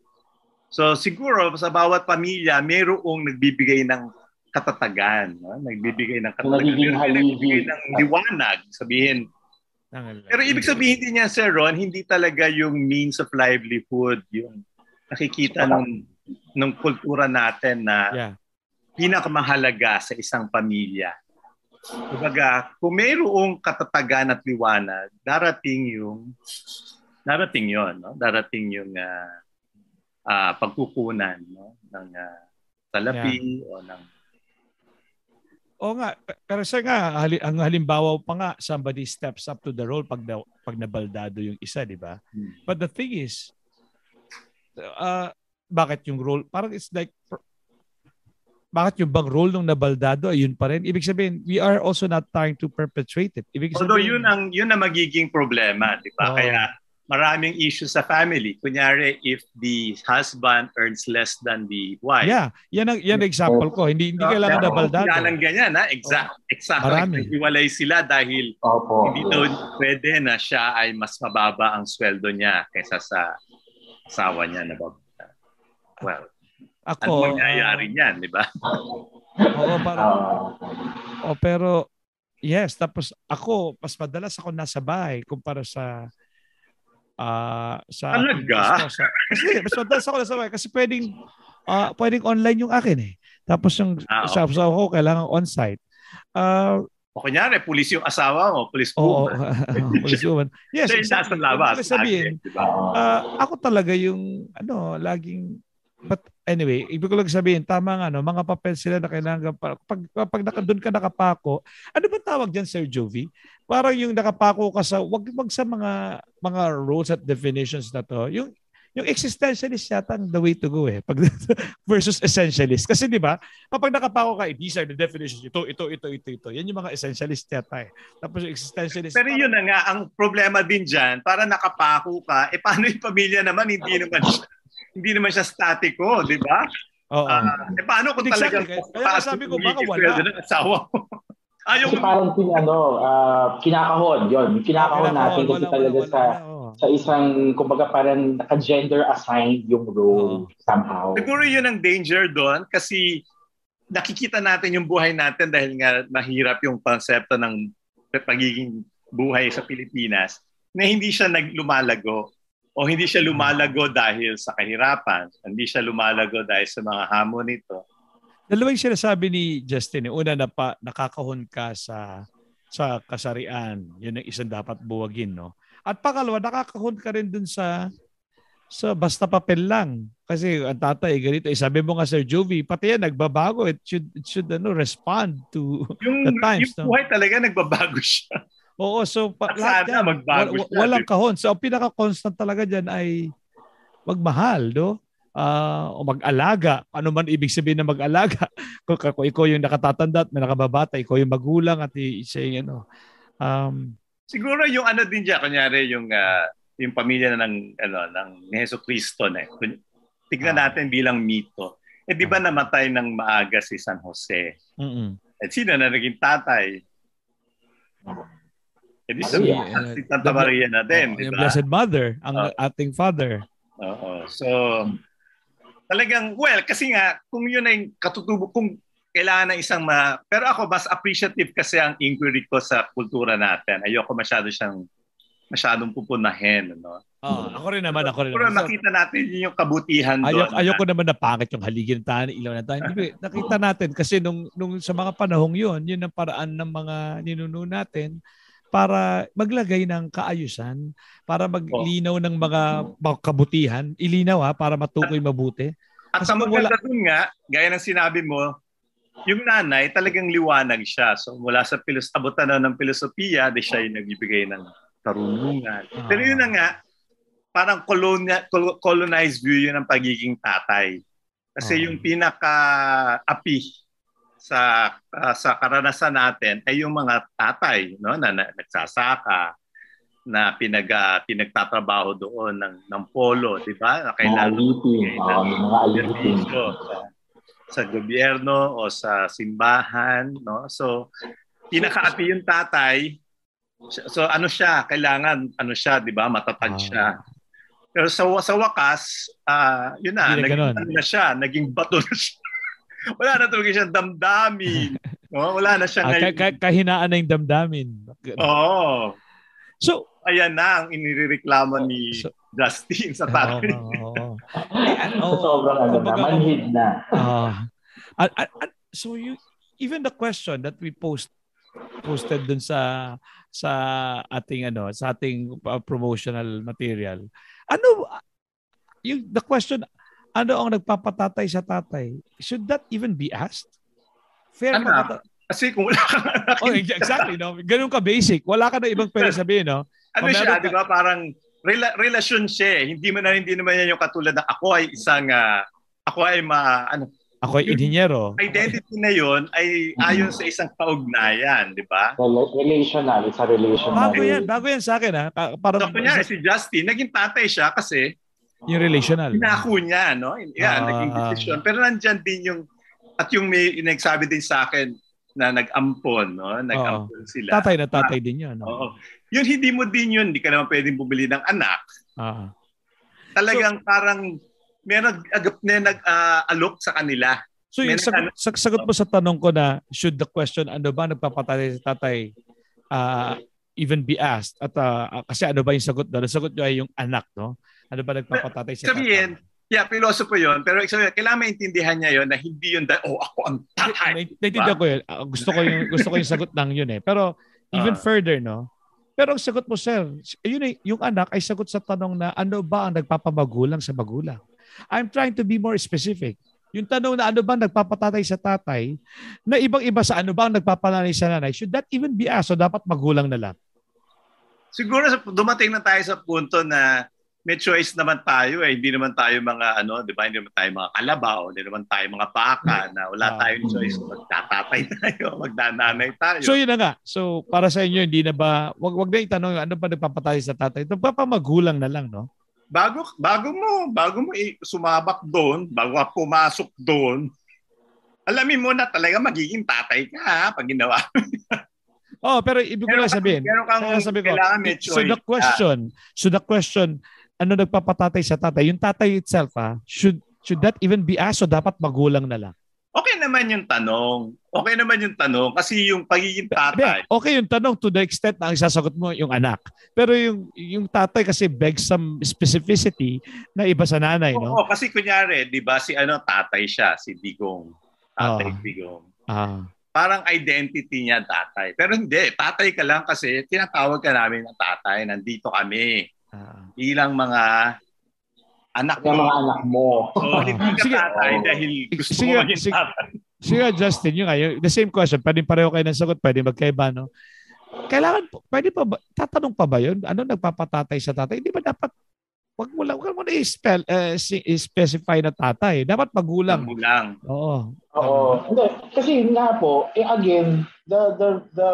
A: So siguro sa bawat pamilya, mayroong nagbibigay ng katatagan. No? Nagbibigay ng katatagan. Nagbibigay ng liwanag. Sabihin, pero ibig sabihin din niya, Sir Ron, hindi talaga yung means of livelihood, yung nakikita ng ng kultura natin na yeah. pinakamahalaga sa isang pamilya. Kumbaga, kung mayroong katatagan at liwanag, darating yung darating yon, no? Darating yung uh, uh, pagkukunan no ng uh, salapi yeah. o ng
B: O nga, pero sa nga, ang halimbawa pa nga, somebody steps up to the role pag, na, pag nabaldado yung isa, di ba? Hmm. But the thing is, uh, bakit yung role, parang it's like, bakit yung bang role ng nabaldado ay yun pa rin? Ibig sabihin, we are also not trying to perpetuate it. Ibig
A: sabihin, Although yun ang, yun ang magiging problema, di ba? Oh. Kaya maraming issues sa family. Kunyari, if the husband earns less than the wife.
B: Yeah, yan ang yan example ko. Hindi hindi kailangan na baldado.
A: Yan ang ganyan, ha? Exact, oh. exact. Marami. Iwalay sila dahil Opo. hindi daw pwede na siya ay mas mababa ang sweldo niya kaysa sa asawa niya na babae. Well, ako, ano mangyayari uh, niyan, di ba?
B: Oo, parang, oh, pero, yes, tapos ako, mas madalas ako nasa bahay kumpara sa uh, sa
A: Talaga?
B: Sa, kasi mas madalas ako nasa bahay kasi pwedeng uh, pwedeng online yung akin eh. Tapos yung ah, okay. sa, sa ako kailangan on-site. Uh,
A: o kunyari, pulis yung asawa mo, pulis woman.
B: Oo, pulis woman. Yes, exactly. Sa labas. Sabihin, diba? uh, ako talaga yung, ano, laging But anyway, ibig ko lang sabihin, tama nga, no, mga papel sila na kailangan, pag, pag, pag naka, doon ka nakapako, ano ba tawag dyan, Sir Jovi? Parang yung nakapako ka sa, wag, wag sa mga, mga rules at definitions na to, yung, yung existentialist yata the way to go eh. Pag versus essentialist. Kasi di ba kapag nakapako ka eh, these are the definitions. Ito ito ito ito ito. Yan yung mga essentialist yata eh. Tapos yung existentialist
A: pero yun na nga ang problema din diyan para nakapako ka eh paano yung pamilya naman? Hindi naman siya hindi naman siya statiko, di ba? Oo. Uh, eh, paano kung talagang
B: exactly. Kaya sabi ko, baka wala.
A: Ng asawa mo.
C: Ayaw kasi parang pin, ano, uh, kinakahon, yun. Kinakahon natin kasi wala, talaga wala, sa wala, wala, sa isang, kumbaga parang naka-gender assigned yung role oh. somehow.
A: Siguro yun ang danger doon kasi nakikita natin yung buhay natin dahil nga mahirap yung konsepto ng pagiging buhay sa Pilipinas na hindi siya naglumalago o hindi siya lumalago dahil sa kahirapan, hindi siya lumalago dahil sa mga hamon nito.
B: Dalawa yung sinasabi ni Justin. Una, na pa, nakakahon ka sa sa kasarian. Yun ang isang dapat buwagin. No? At pangalawa, nakakahon ka rin dun sa sa basta papel lang. Kasi ang tatay, ganito. Eh, sabi mo nga, Sir Jovi, pati yan, nagbabago. It should, it should ano, respond to
A: yung,
B: the times.
A: Yung buhay no? talaga nagbabago siya.
B: Oo, so pa, lahat yan, magbago wal, siya, walang kahon. So ang pinaka-constant talaga diyan ay magmahal, do? Uh, o mag-alaga. Ano man ibig sabihin na mag-alaga? kung, kung ikaw yung nakatatanda at may nakababata, ikaw yung magulang at isa yung ano. Um,
A: Siguro yung ano din diyan, kunyari yung uh, yung pamilya na ng ano ng Hesus Kristo na. Tignan uh, natin bilang mito. Eh di ba namatay ng maaga si San Jose?
B: Mm-mm.
A: At sino na naging tatay? Ibig sabihin, yeah. si Santa Maria na din.
B: Oh, yung Blessed Mother, ang oh. ating Father.
A: Oo. So, talagang, well, kasi nga, kung yun ay katutubo, kung kailangan ng isang ma... Pero ako, mas appreciative kasi ang inquiry ko sa kultura natin. Ayoko masyado siyang masyadong pupunahin. No?
B: Oh, ako rin naman, ako rin
A: Pero naman. nakita natin yung kabutihan
B: doon. Ayoko na. naman na pangit yung haligin tayo, ilaw na tayo. nakita natin kasi nung, nung sa mga panahong yun, yun ang paraan ng mga ninuno natin para maglagay ng kaayusan, para maglinaw ng mga, kabutihan, ilinaw ha, para matukoy mabuti.
A: At sa maganda wala... dun nga, gaya ng sinabi mo, yung nanay talagang liwanag siya. So mula sa pilos abutan na ng filosofiya, di siya yung nagbibigay ng karunungan. Ah. Pero yun na nga, parang colonia, colonized view yun ng pagiging tatay. Kasi
B: Oh.
A: yung pinaka-api sa ah, sa karanasan natin ay yung mga tatay no na, na nagsasaka na pinag ah, pinagtatrabaho doon ng ng polo, di ba? Na kailangan ng
C: yung mga
A: serbisyo sa, sa gobyerno o sa simbahan, no? So pinakaapi yung tatay. So ano siya, kailangan ano siya, 'di ba? Matatag
B: Ah.
A: siya. Pero sa sa wakas, ah yun na,
B: Hindi
A: naging ano na siya, naging bato na siya. Wala na talaga siyang damdamin. no? Wala na siya
B: Ah,
A: ngayon.
B: ka- kahinaan na yung damdamin.
A: Oo.
B: So,
A: Ayan na ang inireklamo ni
B: So-
A: Justin sa tatay.
B: oo.
C: So, sobrang ano na, manhid na.
B: Ah. at- at- at- so you even the question that we post posted dun sa sa ating ano sa ating uh, promotional material. Ano yung the question ano ang nagpapatatay sa tatay? Should that even be asked? Fair
A: Anak.
B: ba? ba-
A: Kasi kung wala kang anak,
B: Oh, exactly, no. Ganun ka basic. Wala ka na ibang pwede sabihin, no?
A: ano
B: Oh,
A: siya, di ba? Parang rela- relasyon siya. eh. Hindi mo na hindi naman yan yung katulad na ako ay isang ah, ako ay ma ano
B: Ako ay inhinyero.
A: identity na yon ay ayon sa isang kaugnayan, di ba?
C: Rel- Relational. It's a relational.
B: Bago yan, bago yan sa akin ha. Parang
A: So kunyari si Justin, naging tatay siya kasi
B: yung relational.
A: hinako niya, no? Yan,
B: Ah,
A: naging
B: ah.
A: decision. Pero nandyan din yung, at yung may nagsabi din sa akin na nag-ampon, no? Nag-ampon sila.
B: Tatay na tatay din yun. No?
A: Oo. Yun, hindi mo din yun. Hindi ka naman pwedeng bumili ng anak.
B: Ah.
A: Talagang parang may nag-agap na nag-alok sa kanila.
B: So yung sagot, sag- sagot mo sa tanong ko na should the question ano ba nagpapatay sa tatay ah, even be asked at ah, kasi ano ba yung sagot doon? Ang sagot nyo ay yung anak, no? Ano ba nagpapatay sa
A: Sabihin, yeah, pilosopo yun. Pero sabihin, kailangan maintindihan niya yun na hindi yun dahil, oh, ako ang
B: tatay?
A: tatay.
B: Nai- Naiintindihan ko yun. Ah, gusto ko yung gusto ko yung sagot ng yun eh. Pero even
A: Ah.
B: further, no? Pero ang sagot mo, sir, yun eh, yung anak ay sagot sa tanong na ano ba ang nagpapamagulang sa magulang? I'm trying to be more specific. Yung tanong na ano ba ang nagpapatatay sa tatay, na ibang-iba sa ano ba ang nagpapalanay sa nanay, should that even be asked? So dapat magulang na lang.
A: Siguro dumating na tayo sa punto na may choice naman tayo eh. Hindi naman tayo mga ano, di ba? Hindi naman tayo mga kalabaw, hindi naman tayo mga baka na wala
B: Ah.
A: tayong choice. Magtatatay tayo, magdananay tayo.
B: So yun na nga. So para sa inyo, hindi na ba, wag, wag na itanong ano ba nagpapatay sa tatay. Nagpapamagulang na lang, no?
A: bago bago mo bago mo sumabak doon, bago ka pumasok doon, alamin mo na talaga magiging tatay ka ha, pag ginawa.
B: Oh, pero ibig ko lang sabihin,
A: Meron kang
B: sabi ko, so the question, so the question, ano nagpapatatay sa tatay? Yung tatay itself, ha? Should should that even be asked o dapat magulang na lang?
A: Okay naman yung tanong. Okay naman yung tanong kasi yung pagiging tatay,
B: okay yung tanong to the extent na ang isasagot mo yung anak. Pero yung yung tatay kasi begs some specificity na iba sa nanay, no?
A: Oo, kasi kunyari, 'di ba si ano tatay siya, si Digong. Tatay
B: Oo.
A: Digong.
B: Ah.
A: Parang identity niya tatay. Pero hindi, tatay ka lang kasi tinatawag ka namin na tatay. Nandito kami
B: ah.
A: bilang mga anak mo.
C: mga anak mo.
A: So, hindi ka
B: Sige.
A: tatay dahil gusto
B: Sige,
A: mo maging
B: sige.
A: tatay.
B: Sige, Justin, yung, yung the same question. Pwede pareho kayo ng sagot, pwede magkaiba, no? Kailangan, po- pwede pa ba, tatanong pa ba yun? Ano nagpapatatay sa tatay? Hindi ba dapat, wag mo lang, wag mo na i-spell, eh, si- i-specify na tatay. Dapat magulang.
A: Magulang.
B: Oo.
C: Oo. Hindi. Kasi yun nga po, eh again, the, the, the,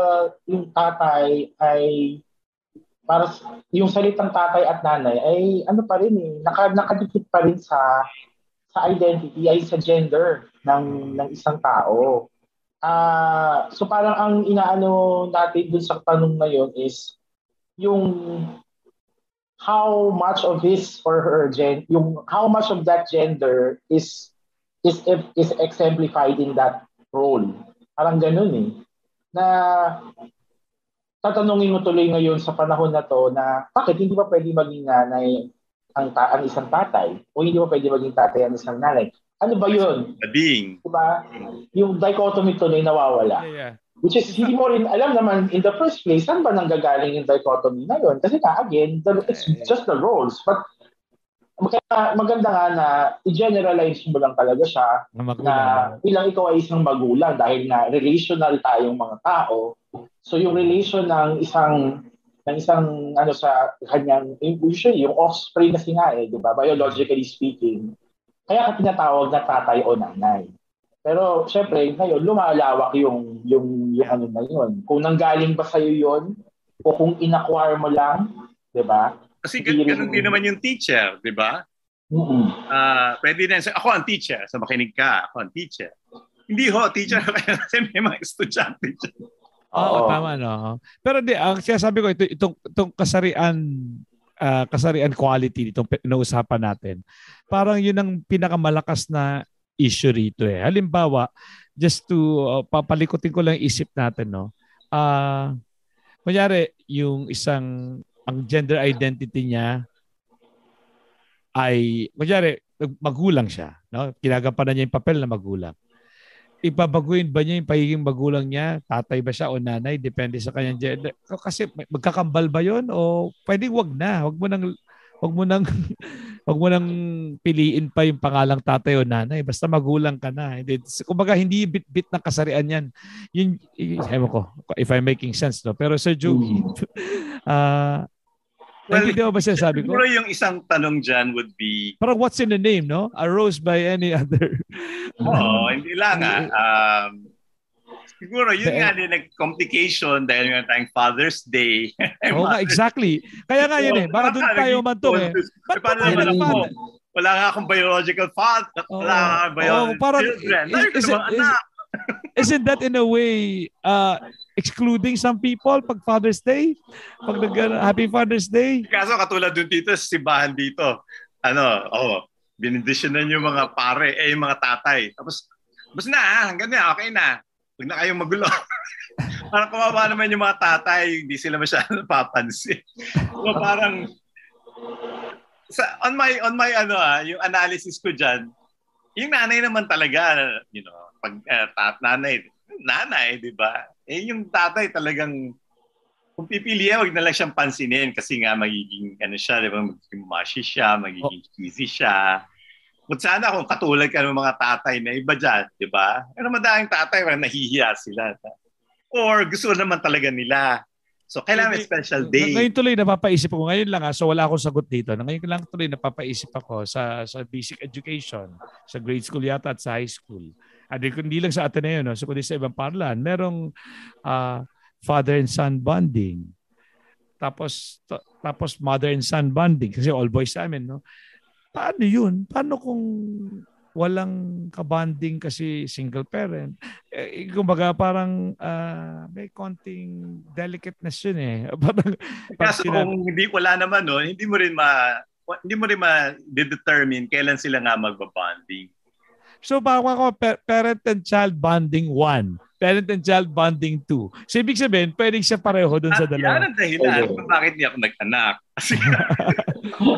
C: yung tatay ay para yung salitang tatay at nanay ay ano pa rin eh, naka, nakadikit pa rin sa sa identity ay sa gender ng ng isang tao. Ah, so parang ang inaano natin dun sa tanong na yun is yung how much of his or her gen yung how much of that gender is is is exemplified in that role. Parang ganun eh. Na tatanungin mo tuloy ngayon sa panahon na to na bakit hindi ba pwede maging nanay ang, ta- ang isang tatay o hindi ba pwede maging tatay ang isang nanay? Ano ba yun?
A: Bading.
C: Diba? Yung dichotomy tuloy nawawala.
B: Yeah, yeah.
C: Which is, hindi mo rin alam naman in the first place, saan ba nanggagaling yung dichotomy na yun? Kasi nga, again, the, it's just the roles. But kaya maganda nga na i-generalize mo lang talaga siya
B: Na magulang.
C: na bilang ikaw ay isang magulang dahil na relational tayong mga tao. So yung relation ng isang ng isang ano sa kanyang usually yung offspring kasi nga eh, 'di ba? Biologically speaking. Kaya ka tinatawag na tatay o nanay. Pero syempre, ngayon lumalawak yung yung yung ano na yun. Kung nanggaling ba sa iyo yun o kung inacquire mo lang, 'di ba?
A: Kasi gan- ganun din naman yung teacher, 'di ba?
C: Mm-hmm.
A: Uh, pwede na ako ang teacher, sa so makinig ka, ako ang teacher. Hindi ho, teacher kasi may mga estudyante dyan.
B: Oo, oh, tama no. Pero di ang sinasabi ko ito itong itong kasarian uh, kasarian quality itong pinausapan natin. Parang 'yun ang pinakamalakas na issue rito eh. Halimbawa, just to uh, papalikutin ko lang isip natin no. Ah uh, kunyari yung isang ang gender identity niya ay kunyari magulang siya, no? Kinagampanan niya yung papel na magulang ibabaguhin ba niya yung pagiging magulang niya? Tatay ba siya o nanay? Depende sa kanyang gender. Kasi magkakambal ba yon o pwedeng wag na. Wag mo nang wag mo nang wag mo nang piliin pa yung pangalang tatay o nanay. Basta magulang ka na. Hindi, kumbaga, hindi bit-bit ng kasarian yan. Yun, ewan ko, if I'm making sense. No? Pero Sir Joey, uh, Well, ba siya sabi ko?
A: Siguro yung isang tanong dyan would be...
B: Parang what's in the name, no? Arose by any other...
A: Oo, hindi lang ah. Um, siguro yun nga din nag-complication dahil nga tayong Father's Day.
B: Oo nga, exactly. Kaya nga yun eh. Baka doon tayo mantong eh.
A: Ba't paano naman ako? Wala nga akong biological father. Wala nga akong biological oh, parang, children. Is, is, is,
B: isn't that in a way uh, excluding some people pag Father's Day? Pag nag Happy Father's Day?
A: Kaso katulad dun dito, simbahan dito, ano, oh, binindisyonan yung mga pare, eh, yung mga tatay. Tapos, tapos na, hanggang na, okay na. Huwag na kayong magulo. parang kumaba naman yung mga tatay, hindi sila masyadong napapansin. so, parang, sa, on my, on my, ano ah, yung analysis ko dyan, yung nanay naman talaga, you know, pag uh, tat, nanay, nanay, di ba? Eh, yung tatay talagang, kung pipilihan, wag na lang siyang pansinin kasi nga magiging, ano siya, di ba, magiging mushy siya, magiging cheesy siya. Kung sana kung katulad ka ng mga tatay na iba dyan, di ba? Pero madaling tatay, parang nahihiya sila. Or gusto naman talaga nila. So, kailangan may special day.
B: Ngayon tuloy napapaisip ako. Ngayon lang ha, so wala akong sagot dito. Ngayon lang tuloy napapaisip ako sa sa basic education, sa grade school yata at sa high school. Adi, hindi lang sa Ateneo, no? so kundi sa ibang parlan, merong uh, father and son bonding. Tapos t- tapos mother and son bonding kasi all boys sa amin, no? Paano 'yun? Paano kung walang kabanding kasi single parent? Eh, kumbaga parang uh, may konting delicateness yun eh. Parang,
A: Kaso kung hindi wala naman no, hindi mo rin ma hindi mo rin ma-determine kailan sila nga magbabanding.
B: So baka ako parent and child bonding 1, parent and child bonding 2. So ibig sabihin, pwedeng siya pareho dun sa dalawa.
A: Yan ang dahilan kung bakit niya ako nag-anak.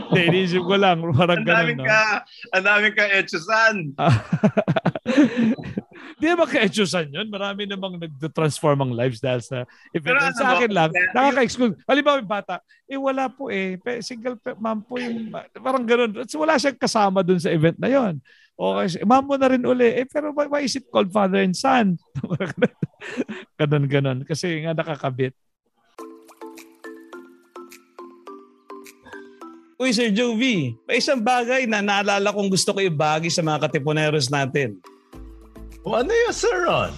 A: Kasi
B: inisip ko lang. Parang
A: ang daming
B: ganun,
A: ka, no? ang daming ka etsusan.
B: Di ba ka-etsusan yun? Marami namang nag-transform ang lives dahil sa event. Pero, sa ano akin lang, nakaka-exclude. Halimbawa yung bata, eh wala po eh. Single mom po yung, parang ganun. So, wala siyang kasama dun sa event na yon. Okay, mom mo na rin uli. Eh, pero why, why is it called father and son? ganon, ganon. Kasi nga nakakabit.
D: Uy, Sir Jovi, may isang bagay na naalala kong gusto ko ibagi sa mga katipuneros natin.
E: O ano yun, Sir Ron?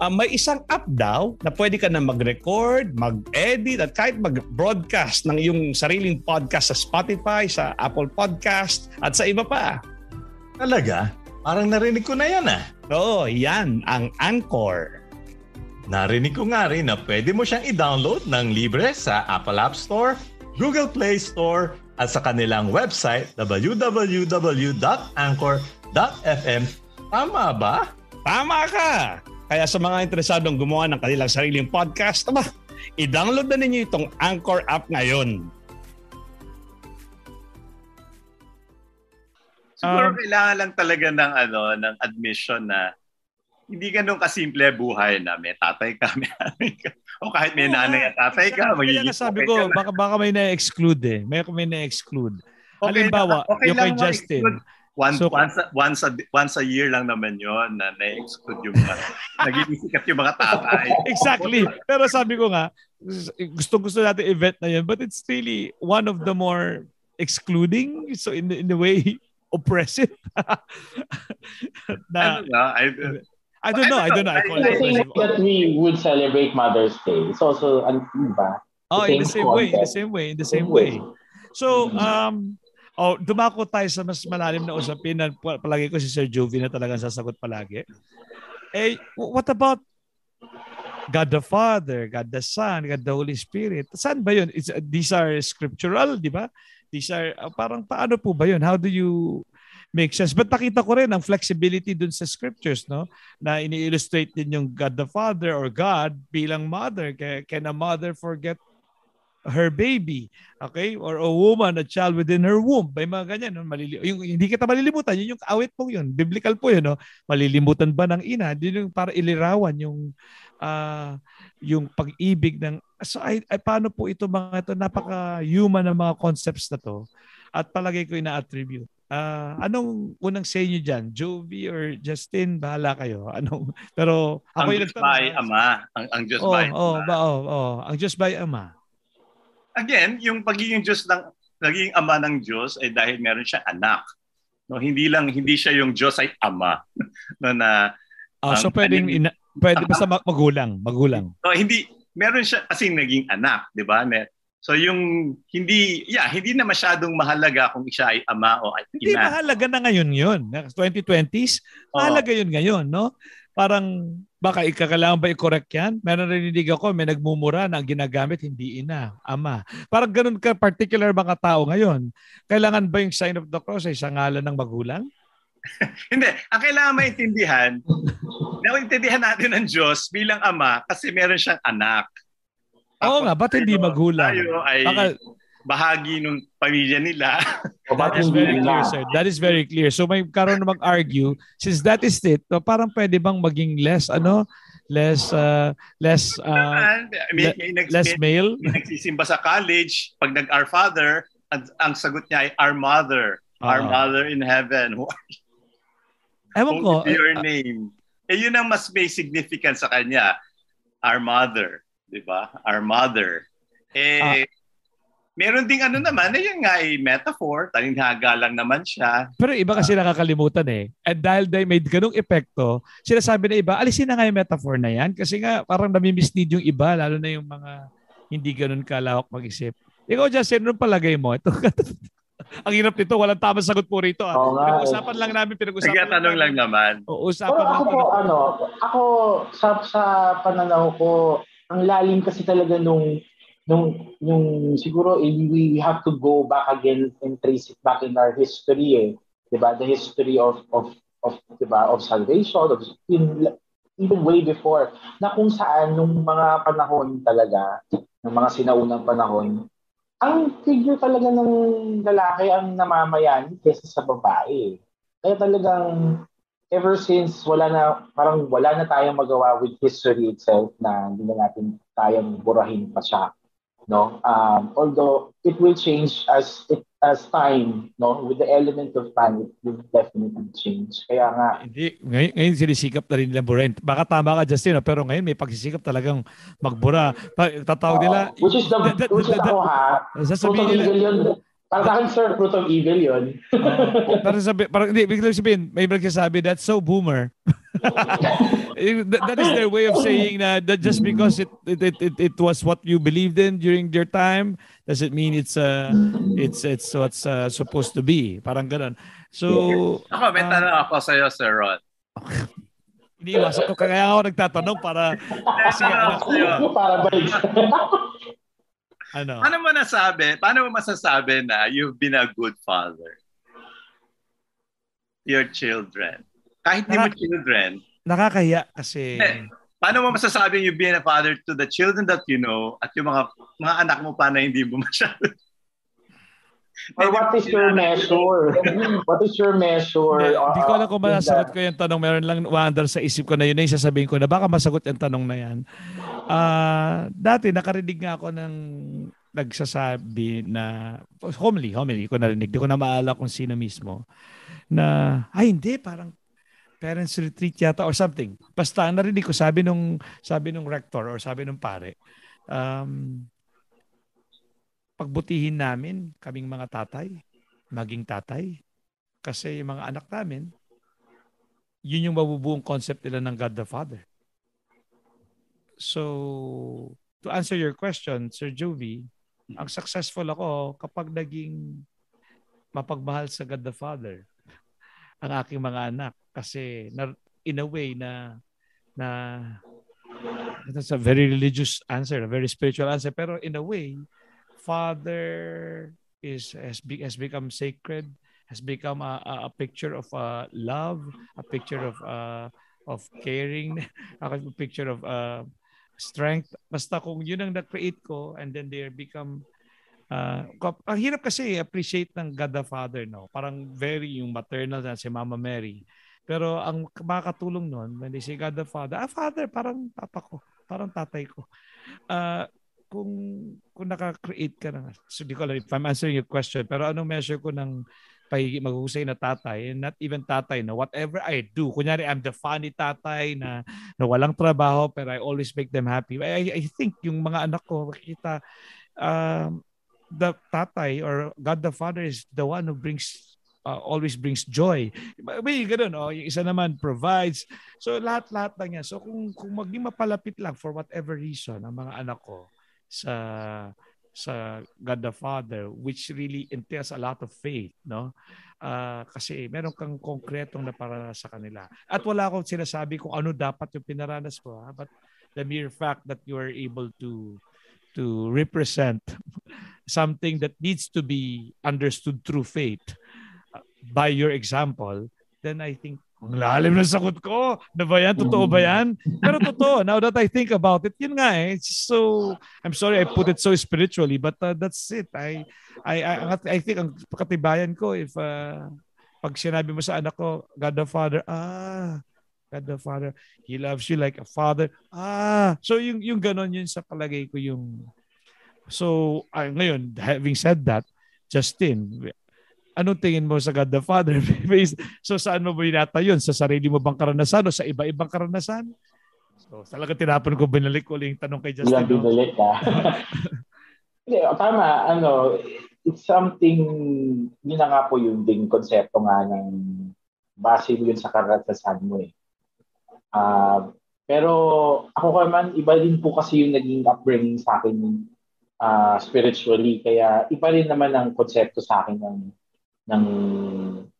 D: Uh, may isang app daw na pwede ka na mag-record, mag-edit at kahit mag-broadcast ng iyong sariling podcast sa Spotify, sa Apple Podcast at sa iba pa.
E: Talaga? Parang narinig ko na yan ah.
D: Oo, yan ang Anchor.
E: Narinig ko nga rin na pwede mo siyang i-download ng libre sa Apple App Store, Google Play Store, at sa kanilang website www.anchor.fm. Tama ba?
D: Tama ka! Kaya sa mga interesadong gumawa ng kanilang sariling podcast, aba, i-download na ninyo itong Anchor app ngayon.
A: Siguro um, kailangan lang talaga ng ano ng admission na hindi ganun kasimple buhay na may tatay ka, may nanay ka. O kahit may nanay at tatay ka, magiging
B: sabi ko, baka, baka may na-exclude eh. May, may na-exclude. Okay Halimbawa, okay yung kay Justin,
A: Once,
B: So-
A: once, once, a, once a year lang naman yon na na-exclude yung mga, naging sikat yung mga tatay.
B: Exactly. Pero sabi ko nga, gusto-gusto natin event na yun, but it's really one of the more excluding, so in, in a way, oppressive. na,
A: ano na, I,
B: I don't know, I don't know. I
C: The
B: it
C: same
B: oppressive.
C: way that we would celebrate Mother's Day. It's also, ano ba?
B: Oh, in the
C: same
B: way, in the same way, in the same way. So, um, oh, dumako tayo sa mas malalim na usapin na pa- palagi ko si Sir Jovi na talagang sasagot palagi. Eh, what about God the Father, God the Son, God the Holy Spirit? Saan ba yun? It's, these are scriptural, di ba? These are, uh, parang paano po ba yun? How do you make sense? But nakita ko rin ang flexibility dun sa scriptures, no? Na ini-illustrate din yung God the Father or God bilang mother. Can, a mother forget her baby, okay? Or a woman, a child within her womb. May mga ganyan, no? Malili- yung, hindi kita malilimutan, yun yung awit po yun. Biblical po yun, no? Malilimutan ba ng ina? Yun yung para ilirawan yung ah, yung pag-ibig ng so ay, ay paano po ito mga ito napaka-human ng mga concepts na to at palagay ko ina-attribute. Ah, anong unang say niyo diyan? Jovi or Justin? Bahala kayo. Anong pero ako
A: ang Diyos by
B: ah.
A: Ama. Ang, ang Diyos
B: Oh,
A: by
B: oh,
A: Ama.
B: ba, oh, oh. Ang Diyos by Ama.
A: Again, yung pagiging Diyos ng, naging Ama ng Diyos ay dahil meron siyang anak. No, hindi lang hindi siya yung Diyos ay ama no na
B: Ah, so pwedeng ina, pwede basta mag- magulang, magulang.
A: so hindi meron siya kasi naging anak, 'di ba? So yung hindi yeah, hindi na masyadong mahalaga kung siya ay ama o ay
B: Hindi
A: ina.
B: mahalaga na ngayon 'yun. 2020s,
A: Oo.
B: mahalaga 'yun ngayon, no? Parang baka ikakailangan ba i-correct yan? Meron rinig ako, may nagmumura na ang ginagamit hindi ina, ama. Parang ganun ka particular mga tao ngayon. Kailangan ba yung sign of the cross ay sa ngalan ng magulang?
A: Hindi, ang kailangan maintindihan, naintindihan natin ng Diyos bilang ama kasi meron siyang anak.
B: Oo nga, ba't hindi
A: tayo-
B: magulang?
A: Tayo ay
B: Baka,
A: bahagi ng pamilya nila.
B: That is very clear, sir. That is very clear. So may karon na mag-argue, since that is it, no, parang pwede bang maging less, ano, less, uh, less, uh,
A: may, may, nags-
B: less male?
A: may nagsisimba sa college, pag nag-Our Father, ang, ang sagot niya ay Our Mother. Our
B: Oo.
A: Mother in Heaven. Who
B: Ewan ko,
A: your name. Eh, yun ang mas may significance sa kanya. Our mother. Di ba? Our mother.
B: Ah.
A: Eh, meron ding ano naman, eh, yun nga ay metaphor. Talinghaga lang naman siya.
B: Pero iba kasi nakakalimutan eh. At dahil dahil may ganung epekto, sinasabi na iba, alisin na nga yung metaphor na yan. Kasi nga parang nami-mislead yung iba, lalo na yung mga hindi ganun kalawak mag-isip. Ikaw, Justin, anong palagay mo? Ito, ang hirap nito, walang tamang sagot po rito. Ah.
C: Eh.
B: Pinag-usapan lang namin, pinag-usapan
A: Nagtatanong lang naman.
B: Oo,
C: Pero
B: usapan lang
C: ako po,
B: to.
C: ano, ako, sa, sa pananaw ko, ang lalim kasi talaga nung, nung, yung, siguro, eh, we, we have to go back again and trace it back in our history, eh. Diba? The history of, of, of, diba, of salvation, of, in, even way before, na kung saan, nung mga panahon talaga, ng mga sinaunang panahon, ang figure talaga ng lalaki ang namamayan kaysa sa babae. Kaya talagang ever since wala na parang wala na tayong magawa with history itself na hindi na natin kayang burahin pa siya no um although it will change as it as time no with the element of time it will definitely change kaya nga
B: Hindi, ngayon, ngayon sinisikap na rin nila burahin. Baka tama ka, Justin, no? pero ngayon may pagsisikap talagang magbura. Tatawag nila,
C: uh, which is the
B: Da- da-
C: which is ako ha
B: sasabihin nila,
C: yun para sa akin sir fruit of evil yun
B: Oo. parang sabi, parang hindi, biglang sabihin, may nagsasabi, that's so boomer. That, that is their way of saying na that just because it it, it it it was what you believed in during your time does it mean it's uh it's it's what's uh, supposed to be. Parang ganun. So
A: Ako, may tanong ako sa iyo, Sir Ron.
B: iniiwasan ko kaya ako nagtatanong para kasi ano,
C: para balik
B: ano.
A: Paano mo nasabi, paano mo masasabi na you've been a good father? Your children. Kahit di mo
B: Naka-
A: children,
B: Nakakahiya kasi
A: Eh, paano mo masasabi you've been a father to the children that you know at yung mga mga anak mo pa na hindi mo masyado?
C: or what is your measure what is your measure
B: Hindi,
C: uh,
B: hindi ko alam kung
C: in
B: masasagot ko yung tanong. Meron lang wonder sa isip ko na yun na yung sasabihin ko na baka masagot yung tanong na yan. Ah, dati nakarinig nga ako ng nagsasabi na homely, homely ko narinig. Di ko na maala kung sino mismo na ay hindi parang parents retreat yata or something. Basta narinig ko sabi nung sabi nung rector or sabi nung pare um, pagbutihin namin kaming mga tatay, maging tatay. Kasi yung mga anak namin, yun yung mabubuong concept nila ng God the Father. So, to answer your question, Sir Jovi, ang successful ako kapag naging mapagmahal sa God the Father ang aking mga anak kasi na, in a way na na that's a very religious answer, a very spiritual answer pero in a way father is has, be, has become sacred has become a, a picture of uh, love, a picture of uh, of caring, a picture of uh, strength. Basta kung yun ang na-create ko and then they become uh, ang hirap kasi appreciate ng God the Father no. Parang very yung maternal na si Mama Mary. Pero ang makakatulong nun, when they say God the Father, ah, Father, parang papa ko, parang tatay ko. Uh, kung kung naka-create ka na, so di ko alam if I'm answering your question, pero anong measure ko ng pagiging maghusay na tatay, not even tatay na whatever I do, kunyari I'm the funny tatay na, na walang trabaho pero I always make them happy. I, I think yung mga anak ko, makikita um, the tatay or God the Father is the one who brings uh, always brings joy. May ganun, oh, yung isa naman provides. So lahat-lahat lang yan. So kung, kung maging mapalapit lang for whatever reason ang mga anak ko sa sa God the Father which really entails a lot of faith no uh, kasi meron kang konkretong na sa kanila at wala akong sinasabi kung ano dapat yung pinaranas ko ha? but the mere fact that you are able to to represent something that needs to be understood through faith by your example then I think ang lalim ng sagot ko. Na ba yan? Totoo ba yan? Pero totoo. Now that I think about it, yun nga eh. so, I'm sorry I put it so spiritually, but uh, that's it. I, I, I, I think ang katibayan ko, if uh, pag sinabi mo sa anak ko, God the Father, ah, God the Father, He loves you like a father. Ah, so yung, yung ganon yun sa palagay ko yung, so uh, ngayon, having said that, Justin, anong tingin mo sa God the Father? so saan mo ba yun? Sa sarili mo bang karanasan o sa iba-ibang karanasan? So talaga tinapon ko, binalik ko yung tanong kay Justin.
C: Ilang binalik ka. Hindi, tama. Ano, it's something, yun na nga po yung ding konsepto nga ng base mo yun sa karanasan mo eh. Uh, pero ako naman, iba din po kasi yung naging upbringing sa akin uh, spiritually. Kaya iba rin naman ang konsepto sa akin ng ng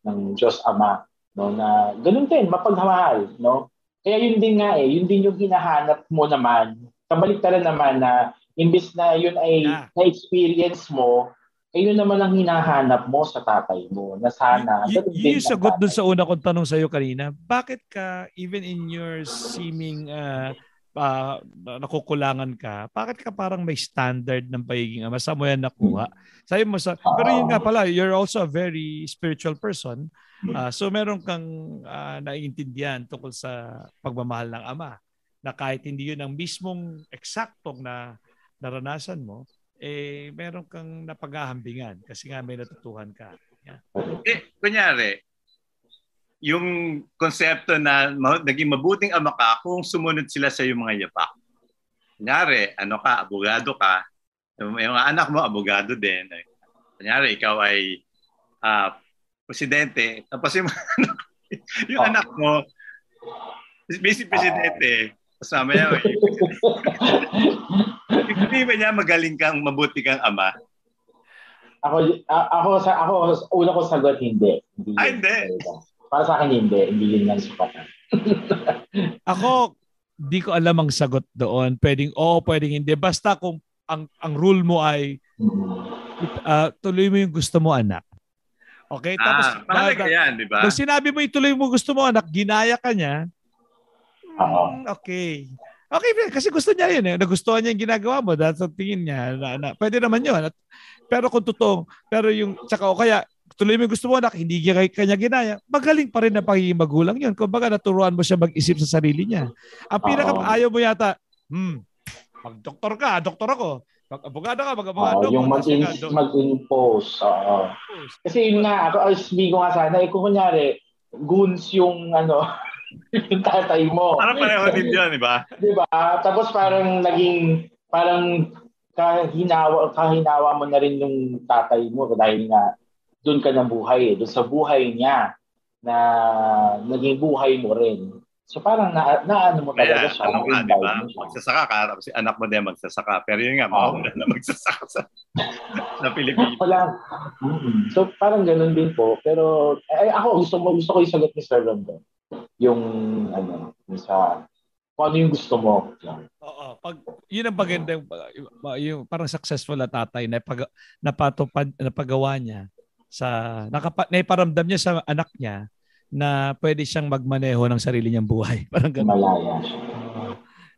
C: ng Diyos Ama no na ganun din mapagmahal no? Kaya yun din nga eh yun din yung hinahanap mo naman. Kabaliktaran naman na imbis na yun ay yeah. na-experience mo eh yun naman ang hinahanap mo sa tatay mo na sana
B: y- y- yung sagot dun sa una kong tanong sa iyo kanina. Bakit ka even in your seeming uh, uh, nakukulangan ka, bakit ka parang may standard ng pagiging ama? Saan mo yan nakuha? Sabi mo sa, pero yun nga pala, you're also a very spiritual person. Uh, so meron kang uh, naiintindihan tungkol sa pagmamahal ng ama na kahit hindi yun ang mismong eksaktong na naranasan mo, eh meron kang napaghahambingan kasi nga may natutuhan ka. Yeah.
A: Eh, kunyari, yung konsepto na naging mabuting ama ka kung sumunod sila sa yung mga yapak. Kunyari, ano ka, abogado ka, yung, yung anak mo, abogado din. Kunyari, ikaw ay uh, presidente, tapos yung, yung oh. anak mo, vice presidente, kasama niya. Hindi ba niya magaling kang, mabuti kang ama?
C: Ako, ako, sa ako, una ko sagot, hindi.
A: hindi Ay, hindi.
C: Para sa akin hindi, hindi yun lang sukatan.
B: Ako, di ko alam ang sagot doon. Pwedeng oo, pwedeng hindi. Basta kung ang ang rule mo ay uh, tuloy mo yung gusto mo anak. Okay?
A: Tapos ah, mahalaga yan, di ba?
B: Kung sinabi mo ituloy mo gusto mo anak, ginaya ka niya.
C: Hmm,
B: okay. Okay, kasi gusto niya yun eh. Nagustuhan niya yung ginagawa mo dahil sa tingin niya. Na, na, pwede naman yun. At, pero kung totoo, pero yung, tsaka o kaya, tuloy mo gusto mo anak, hindi kanya ginaya, magaling pa rin na pagiging magulang yun. Kung baga naturuan mo siya mag-isip sa sarili niya. Ang pinaka ayaw mo yata, hmm, mag-doktor ka, doktor ako. Pag abogado ka, mag
C: Oo,
B: abogado.
C: yung
B: mag
C: mag-in- mag-impose. Oo. Kasi yun nga, ako, ay sabihin ko nga sana, eh, kung kunyari, goons yung, ano, yung tatay mo.
A: Parang pareho din yun, di ba?
C: Di ba? Tapos parang naging, parang kahinawa, kahinawa mo na rin yung tatay mo dahil nga doon ka nabuhay eh. Doon sa buhay niya na naging buhay mo rin. So parang na, naano mo talaga
A: Kaya,
C: siya.
A: ano nga, di ba? Magsasaka ka, tapos si anak mo din magsasaka. Pero yun nga, mauna na magsasaka sa, sa Pilipinas.
C: Wala. So parang ganun din po. Pero eh, ako gusto mo gusto ko isagot ni Sir Rondon. Yung ano, yung sa kung ano yung gusto mo.
B: Oo, pag yun ang maganda yung, yung parang successful na tatay na pag, napatupad napagawa niya sa nakapa, naiparamdam niya sa anak niya na pwede siyang magmaneho ng sarili niyang buhay. Parang ganun.
C: Malaya siya.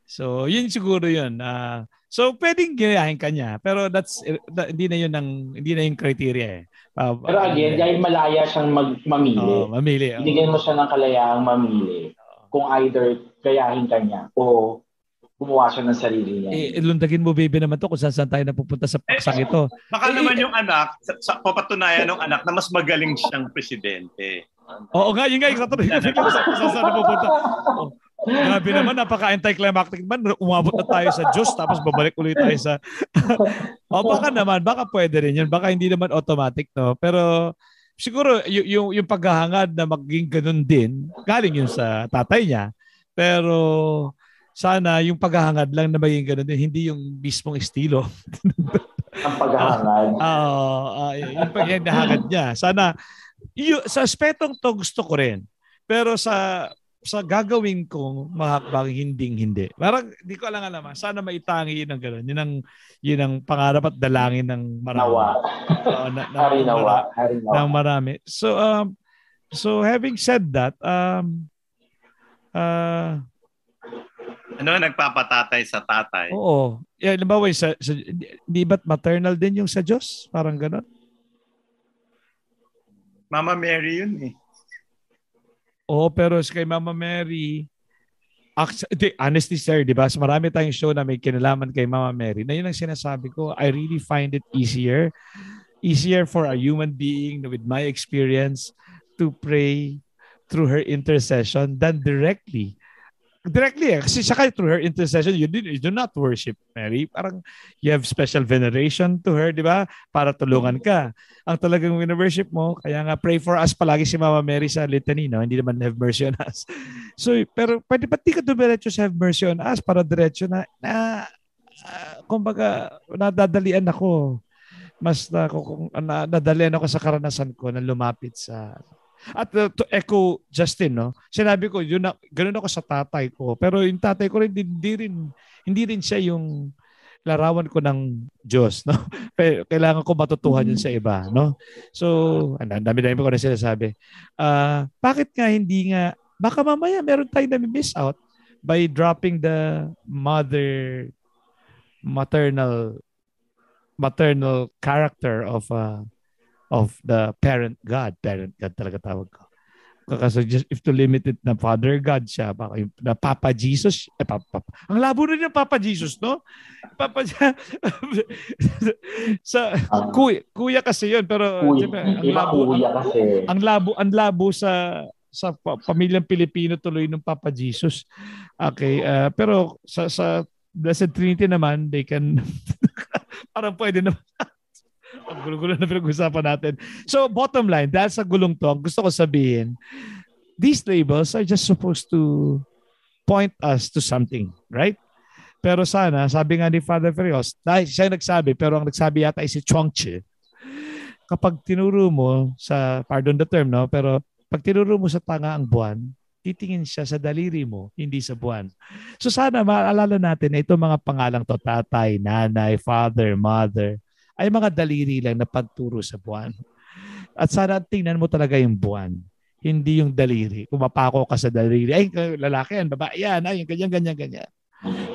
B: So, yun siguro yun. Ah, so, pwedeng ginayahin ka niya. Pero that's, that- hindi na yun ang, hindi na yung criteria eh. Ah,
C: Pero again, dahil malaya siyang mag, mamili,
B: Oo, mamili. oo.
C: binigyan mo siya ng kalayaang mamili kung either gayahin ka niya o gumawa siya ng sarili niya.
B: Eh, lundagin mo, baby, naman to kung saan saan tayo napupunta sa paksang ito.
A: Baka
B: Eh,
A: naman
B: eh,
A: yung anak, sa, sa papatunayan ng anak na mas magaling siyang presidente.
B: Oo nga, yun nga, sa kung saan napupunta. Oh, grabe naman, napaka-anticlimactic man. Umabot na tayo sa Diyos, tapos babalik ulit tayo sa... o baka naman, baka pwede rin yun. Baka hindi naman automatic, no? Pero siguro, y- yung, yung paghahangad na maging ganun din, galing yun sa tatay niya. Pero sana yung paghahangad lang na maging ganun din, hindi yung mismong estilo.
C: Ang paghahangad.
B: Oo, uh, yung paghahangad niya. Sana, y- sa aspetong to gusto ko rin. Pero sa sa gagawin kong mahakbang hinding hindi. Parang di ko alam alam. Sana maitangi yun ang gano'n. Yun ang, yun ang pangarap at dalangin ng marami.
C: Nawa.
B: Oo, na, na,
C: Hari nawa. Hari
B: ng
C: nawa.
B: marami. So um so having said that, um uh,
A: Ano nagpapatatay sa tatay?
B: oo. Yeah, yung sa, sa di, ba't maternal din yung sa Diyos? Parang gano'n.
A: Mama Mary yun eh.
B: Oo, pero sa kay Mama Mary, actu- di, honestly sir, di ba? So marami tayong show na may kinalaman kay Mama Mary. Na yun ang sinasabi ko, I really find it easier, easier for a human being with my experience to pray through her intercession than directly. Directly eh. Kasi siya kayo through her intercession, you do, you do not worship Mary. Parang you have special veneration to her, di ba? Para tulungan ka ang talagang worship mo. Kaya nga, pray for us palagi si Mama Mary sa litany, no? Hindi naman have mercy on us. So, pero pwede ba di ka dumiretso sa have mercy on us para diretso na, na ah, kumbaga, nadadalian ako. Mas na, kung, na, nadalian ako sa karanasan ko na lumapit sa at uh, to echo Justin, no? Sinabi ko, yun na, ganun ako sa tatay ko. Pero yung tatay ko rin, hindi rin, hindi rin siya yung larawan ko ng Diyos, no? Pero kailangan ko matutuhan yun sa iba, no? So, ang dami-dami ko na sinasabi. Ah, bakit nga hindi nga, baka mamaya meron tayong na-miss out by dropping the mother, maternal, maternal character of uh, of the parent God. Parent God talaga tawag ko. Kasi just if to limit it na Father God siya, baka yung, na Papa Jesus, eh, Papa, Papa. Ang labo rin yung Papa Jesus, no? Papa sa
C: Ah,
B: kuya, kuya kasi yun, pero
C: kuya.
B: siyempre, ang labo,
C: kuya kasi.
B: ang labo, ang labo sa sa pa- pamilyang Pilipino tuloy ng Papa Jesus. Okay, ah, pero sa sa Blessed Trinity naman, they can parang pwede naman. Gulo-gulo na pinag-usapan natin. So, bottom line, dahil sa gulong to, gusto ko sabihin, these labels are just supposed to point us to something, right? Pero sana, sabi nga ni Father Ferios, dahil siya nagsabi, pero ang nagsabi yata ay si Chuangchi, kapag tinuro mo sa, pardon the term, no? Pero pag tinuro mo sa tanga ang buwan, titingin siya sa daliri mo, hindi sa buwan. So sana maalala natin na itong mga pangalang to, tatay, nanay, father, mother, ay mga daliri lang na pagturo sa buwan. At sana tingnan mo talaga yung buwan, hindi yung daliri. Kung mapako ka sa daliri, ay lalaki yan, babae yan, ay ganyan, ganyan, ganyan.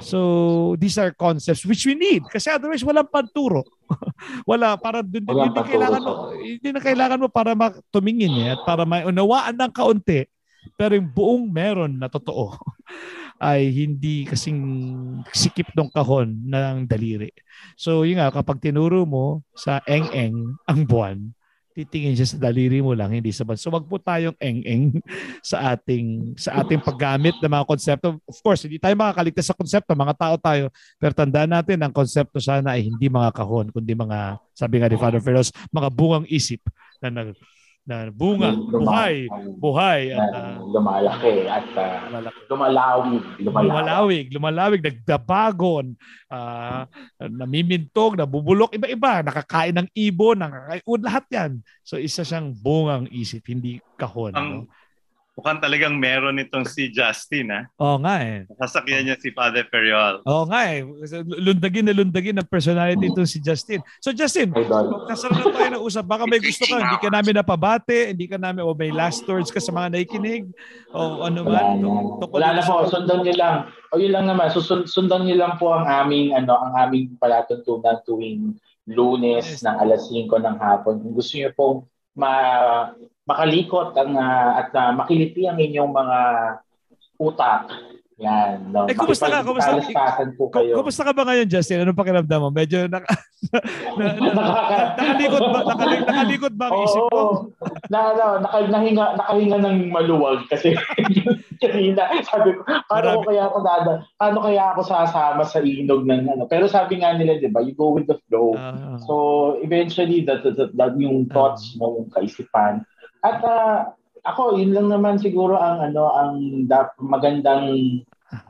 B: So these are concepts which we need kasi otherwise walang panturo. Wala para dun,
C: Walang
B: hindi kailangan mo hindi na kailangan mo para matumingin eh at para maunawaan ng kaunti pero yung buong meron na totoo. ay hindi kasing sikip ng kahon ng daliri. So yun nga, kapag tinuro mo sa eng-eng ang buwan, titingin siya sa daliri mo lang, hindi sa ban. So wag po tayong eng-eng sa ating sa ating paggamit ng mga konsepto. Of course, hindi tayo makakaligtas sa konsepto, mga tao tayo. Pero tandaan natin, ang konsepto sana ay hindi mga kahon, kundi mga, sabi nga ni Father Feroz, mga bungang isip na nag na bunga, buhay, buhay at uh,
C: lumalaki at uh, lumalawig, lumalawig,
B: lumalawig, lumalawig, nagdabagon, uh, namimintog, nabubulok, iba-iba, nakakain ng ibon, nakakain, lahat yan. So isa siyang bungang isip, hindi kahon. Ang, no?
A: Mukhang talagang meron itong si Justin, ha?
B: Oo nga eh.
A: Sasakyan niya si Father Periol.
B: Oo nga eh. Lundagin na lundagin ng personality itong si Justin. So Justin, kasama na tayo na usap. Baka may gusto ka, hindi ka namin napabate, hindi ka namin, o may last words ka sa mga nakikinig, o ano man.
C: Wala, Wala na po, sundan niyo lang. O yun lang naman, sundan niyo lang po ang aming, ano, ang aming palatuntunan tuwing lunes ng alas 5 ng hapon. Kung gusto niyo pong ma makalikot ang uh, at uh, makiliti ang inyong mga utak. Yan. No?
B: Eh, kumusta ka? Kumusta,
C: po kayo.
B: kumusta ka ba ngayon, Justin? Anong pakiramdam mo? Medyo na, na, na, na, nakalikot ba? Nakalikot, nakalikot ba ang isip mo?
C: na, na, naka, nahinga, nakahinga ng maluwag kasi kanina sabi ko, paano ko kaya ako dada, paano kaya ako sasama sa inog ng ano. Pero sabi nga nila, di ba, you go with the flow. Uh, so, eventually, that, that, that, that yung thoughts mo, yung kaisipan, at uh, ako, yun lang naman siguro ang ano ang da- magandang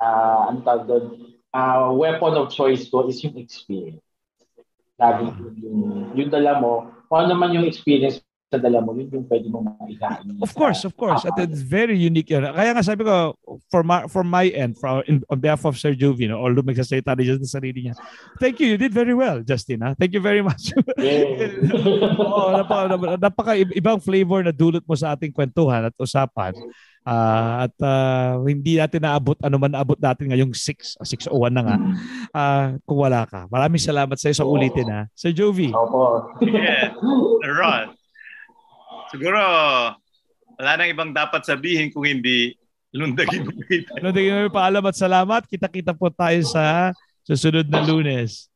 C: uh, ang tawag uh, weapon of choice ko is yung experience. Lagi yung, yung dala mo, kung ano naman yung experience sa dala mo, yun yung pwede mo maisahin.
B: Of course, of course. At it's very unique yun. Kaya nga sabi ko, for my, for my end, for, in, on behalf of Sir Jovi, no, although magsasalita rin siya sa sarili niya, thank you. You did very well, Justin. Ha? Thank you very much. Yeah. oh, napaka, napaka ibang flavor na dulot mo sa ating kwentuhan at usapan. Uh, at uh, hindi natin naabot ano man naabot natin ngayong 6 601 na nga uh, kung wala ka. Maraming salamat sa iyo sa ulitin ha. Sir Jovi.
C: Opo.
A: yeah. Ron. Siguro, wala nang ibang dapat sabihin kung hindi lundagin mo kita.
B: lundagin mo paalam at salamat. Kita-kita po tayo sa susunod na lunes.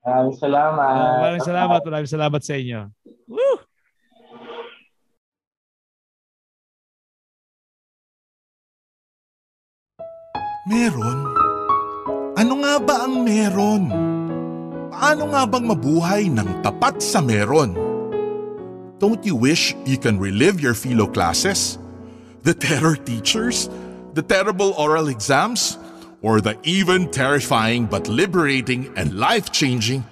C: Maraming salamat. Uh,
B: maraming salamat. Maraming salamat sa inyo. Woo!
F: Meron? Ano nga ba ang meron? Paano nga bang mabuhay ng tapat sa meron? Don't you wish you can relive your philo classes? The terror teachers? The terrible oral exams? Or the even terrifying but liberating and life-changing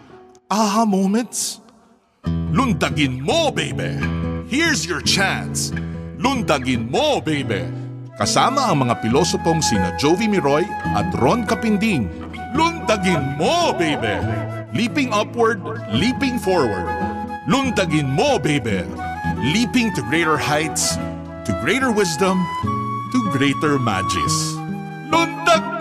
F: aha moments? Lundagin mo, baby! Here's your chance! Lundagin mo, baby! Kasama ang mga pilosopong sina Jovi Miroy at Ron Kapinding. Lundagin mo, baby! Leaping upward, leaping forward Lundagin mo, baby! Leaping to greater heights, to greater wisdom, to greater magis. Lundagin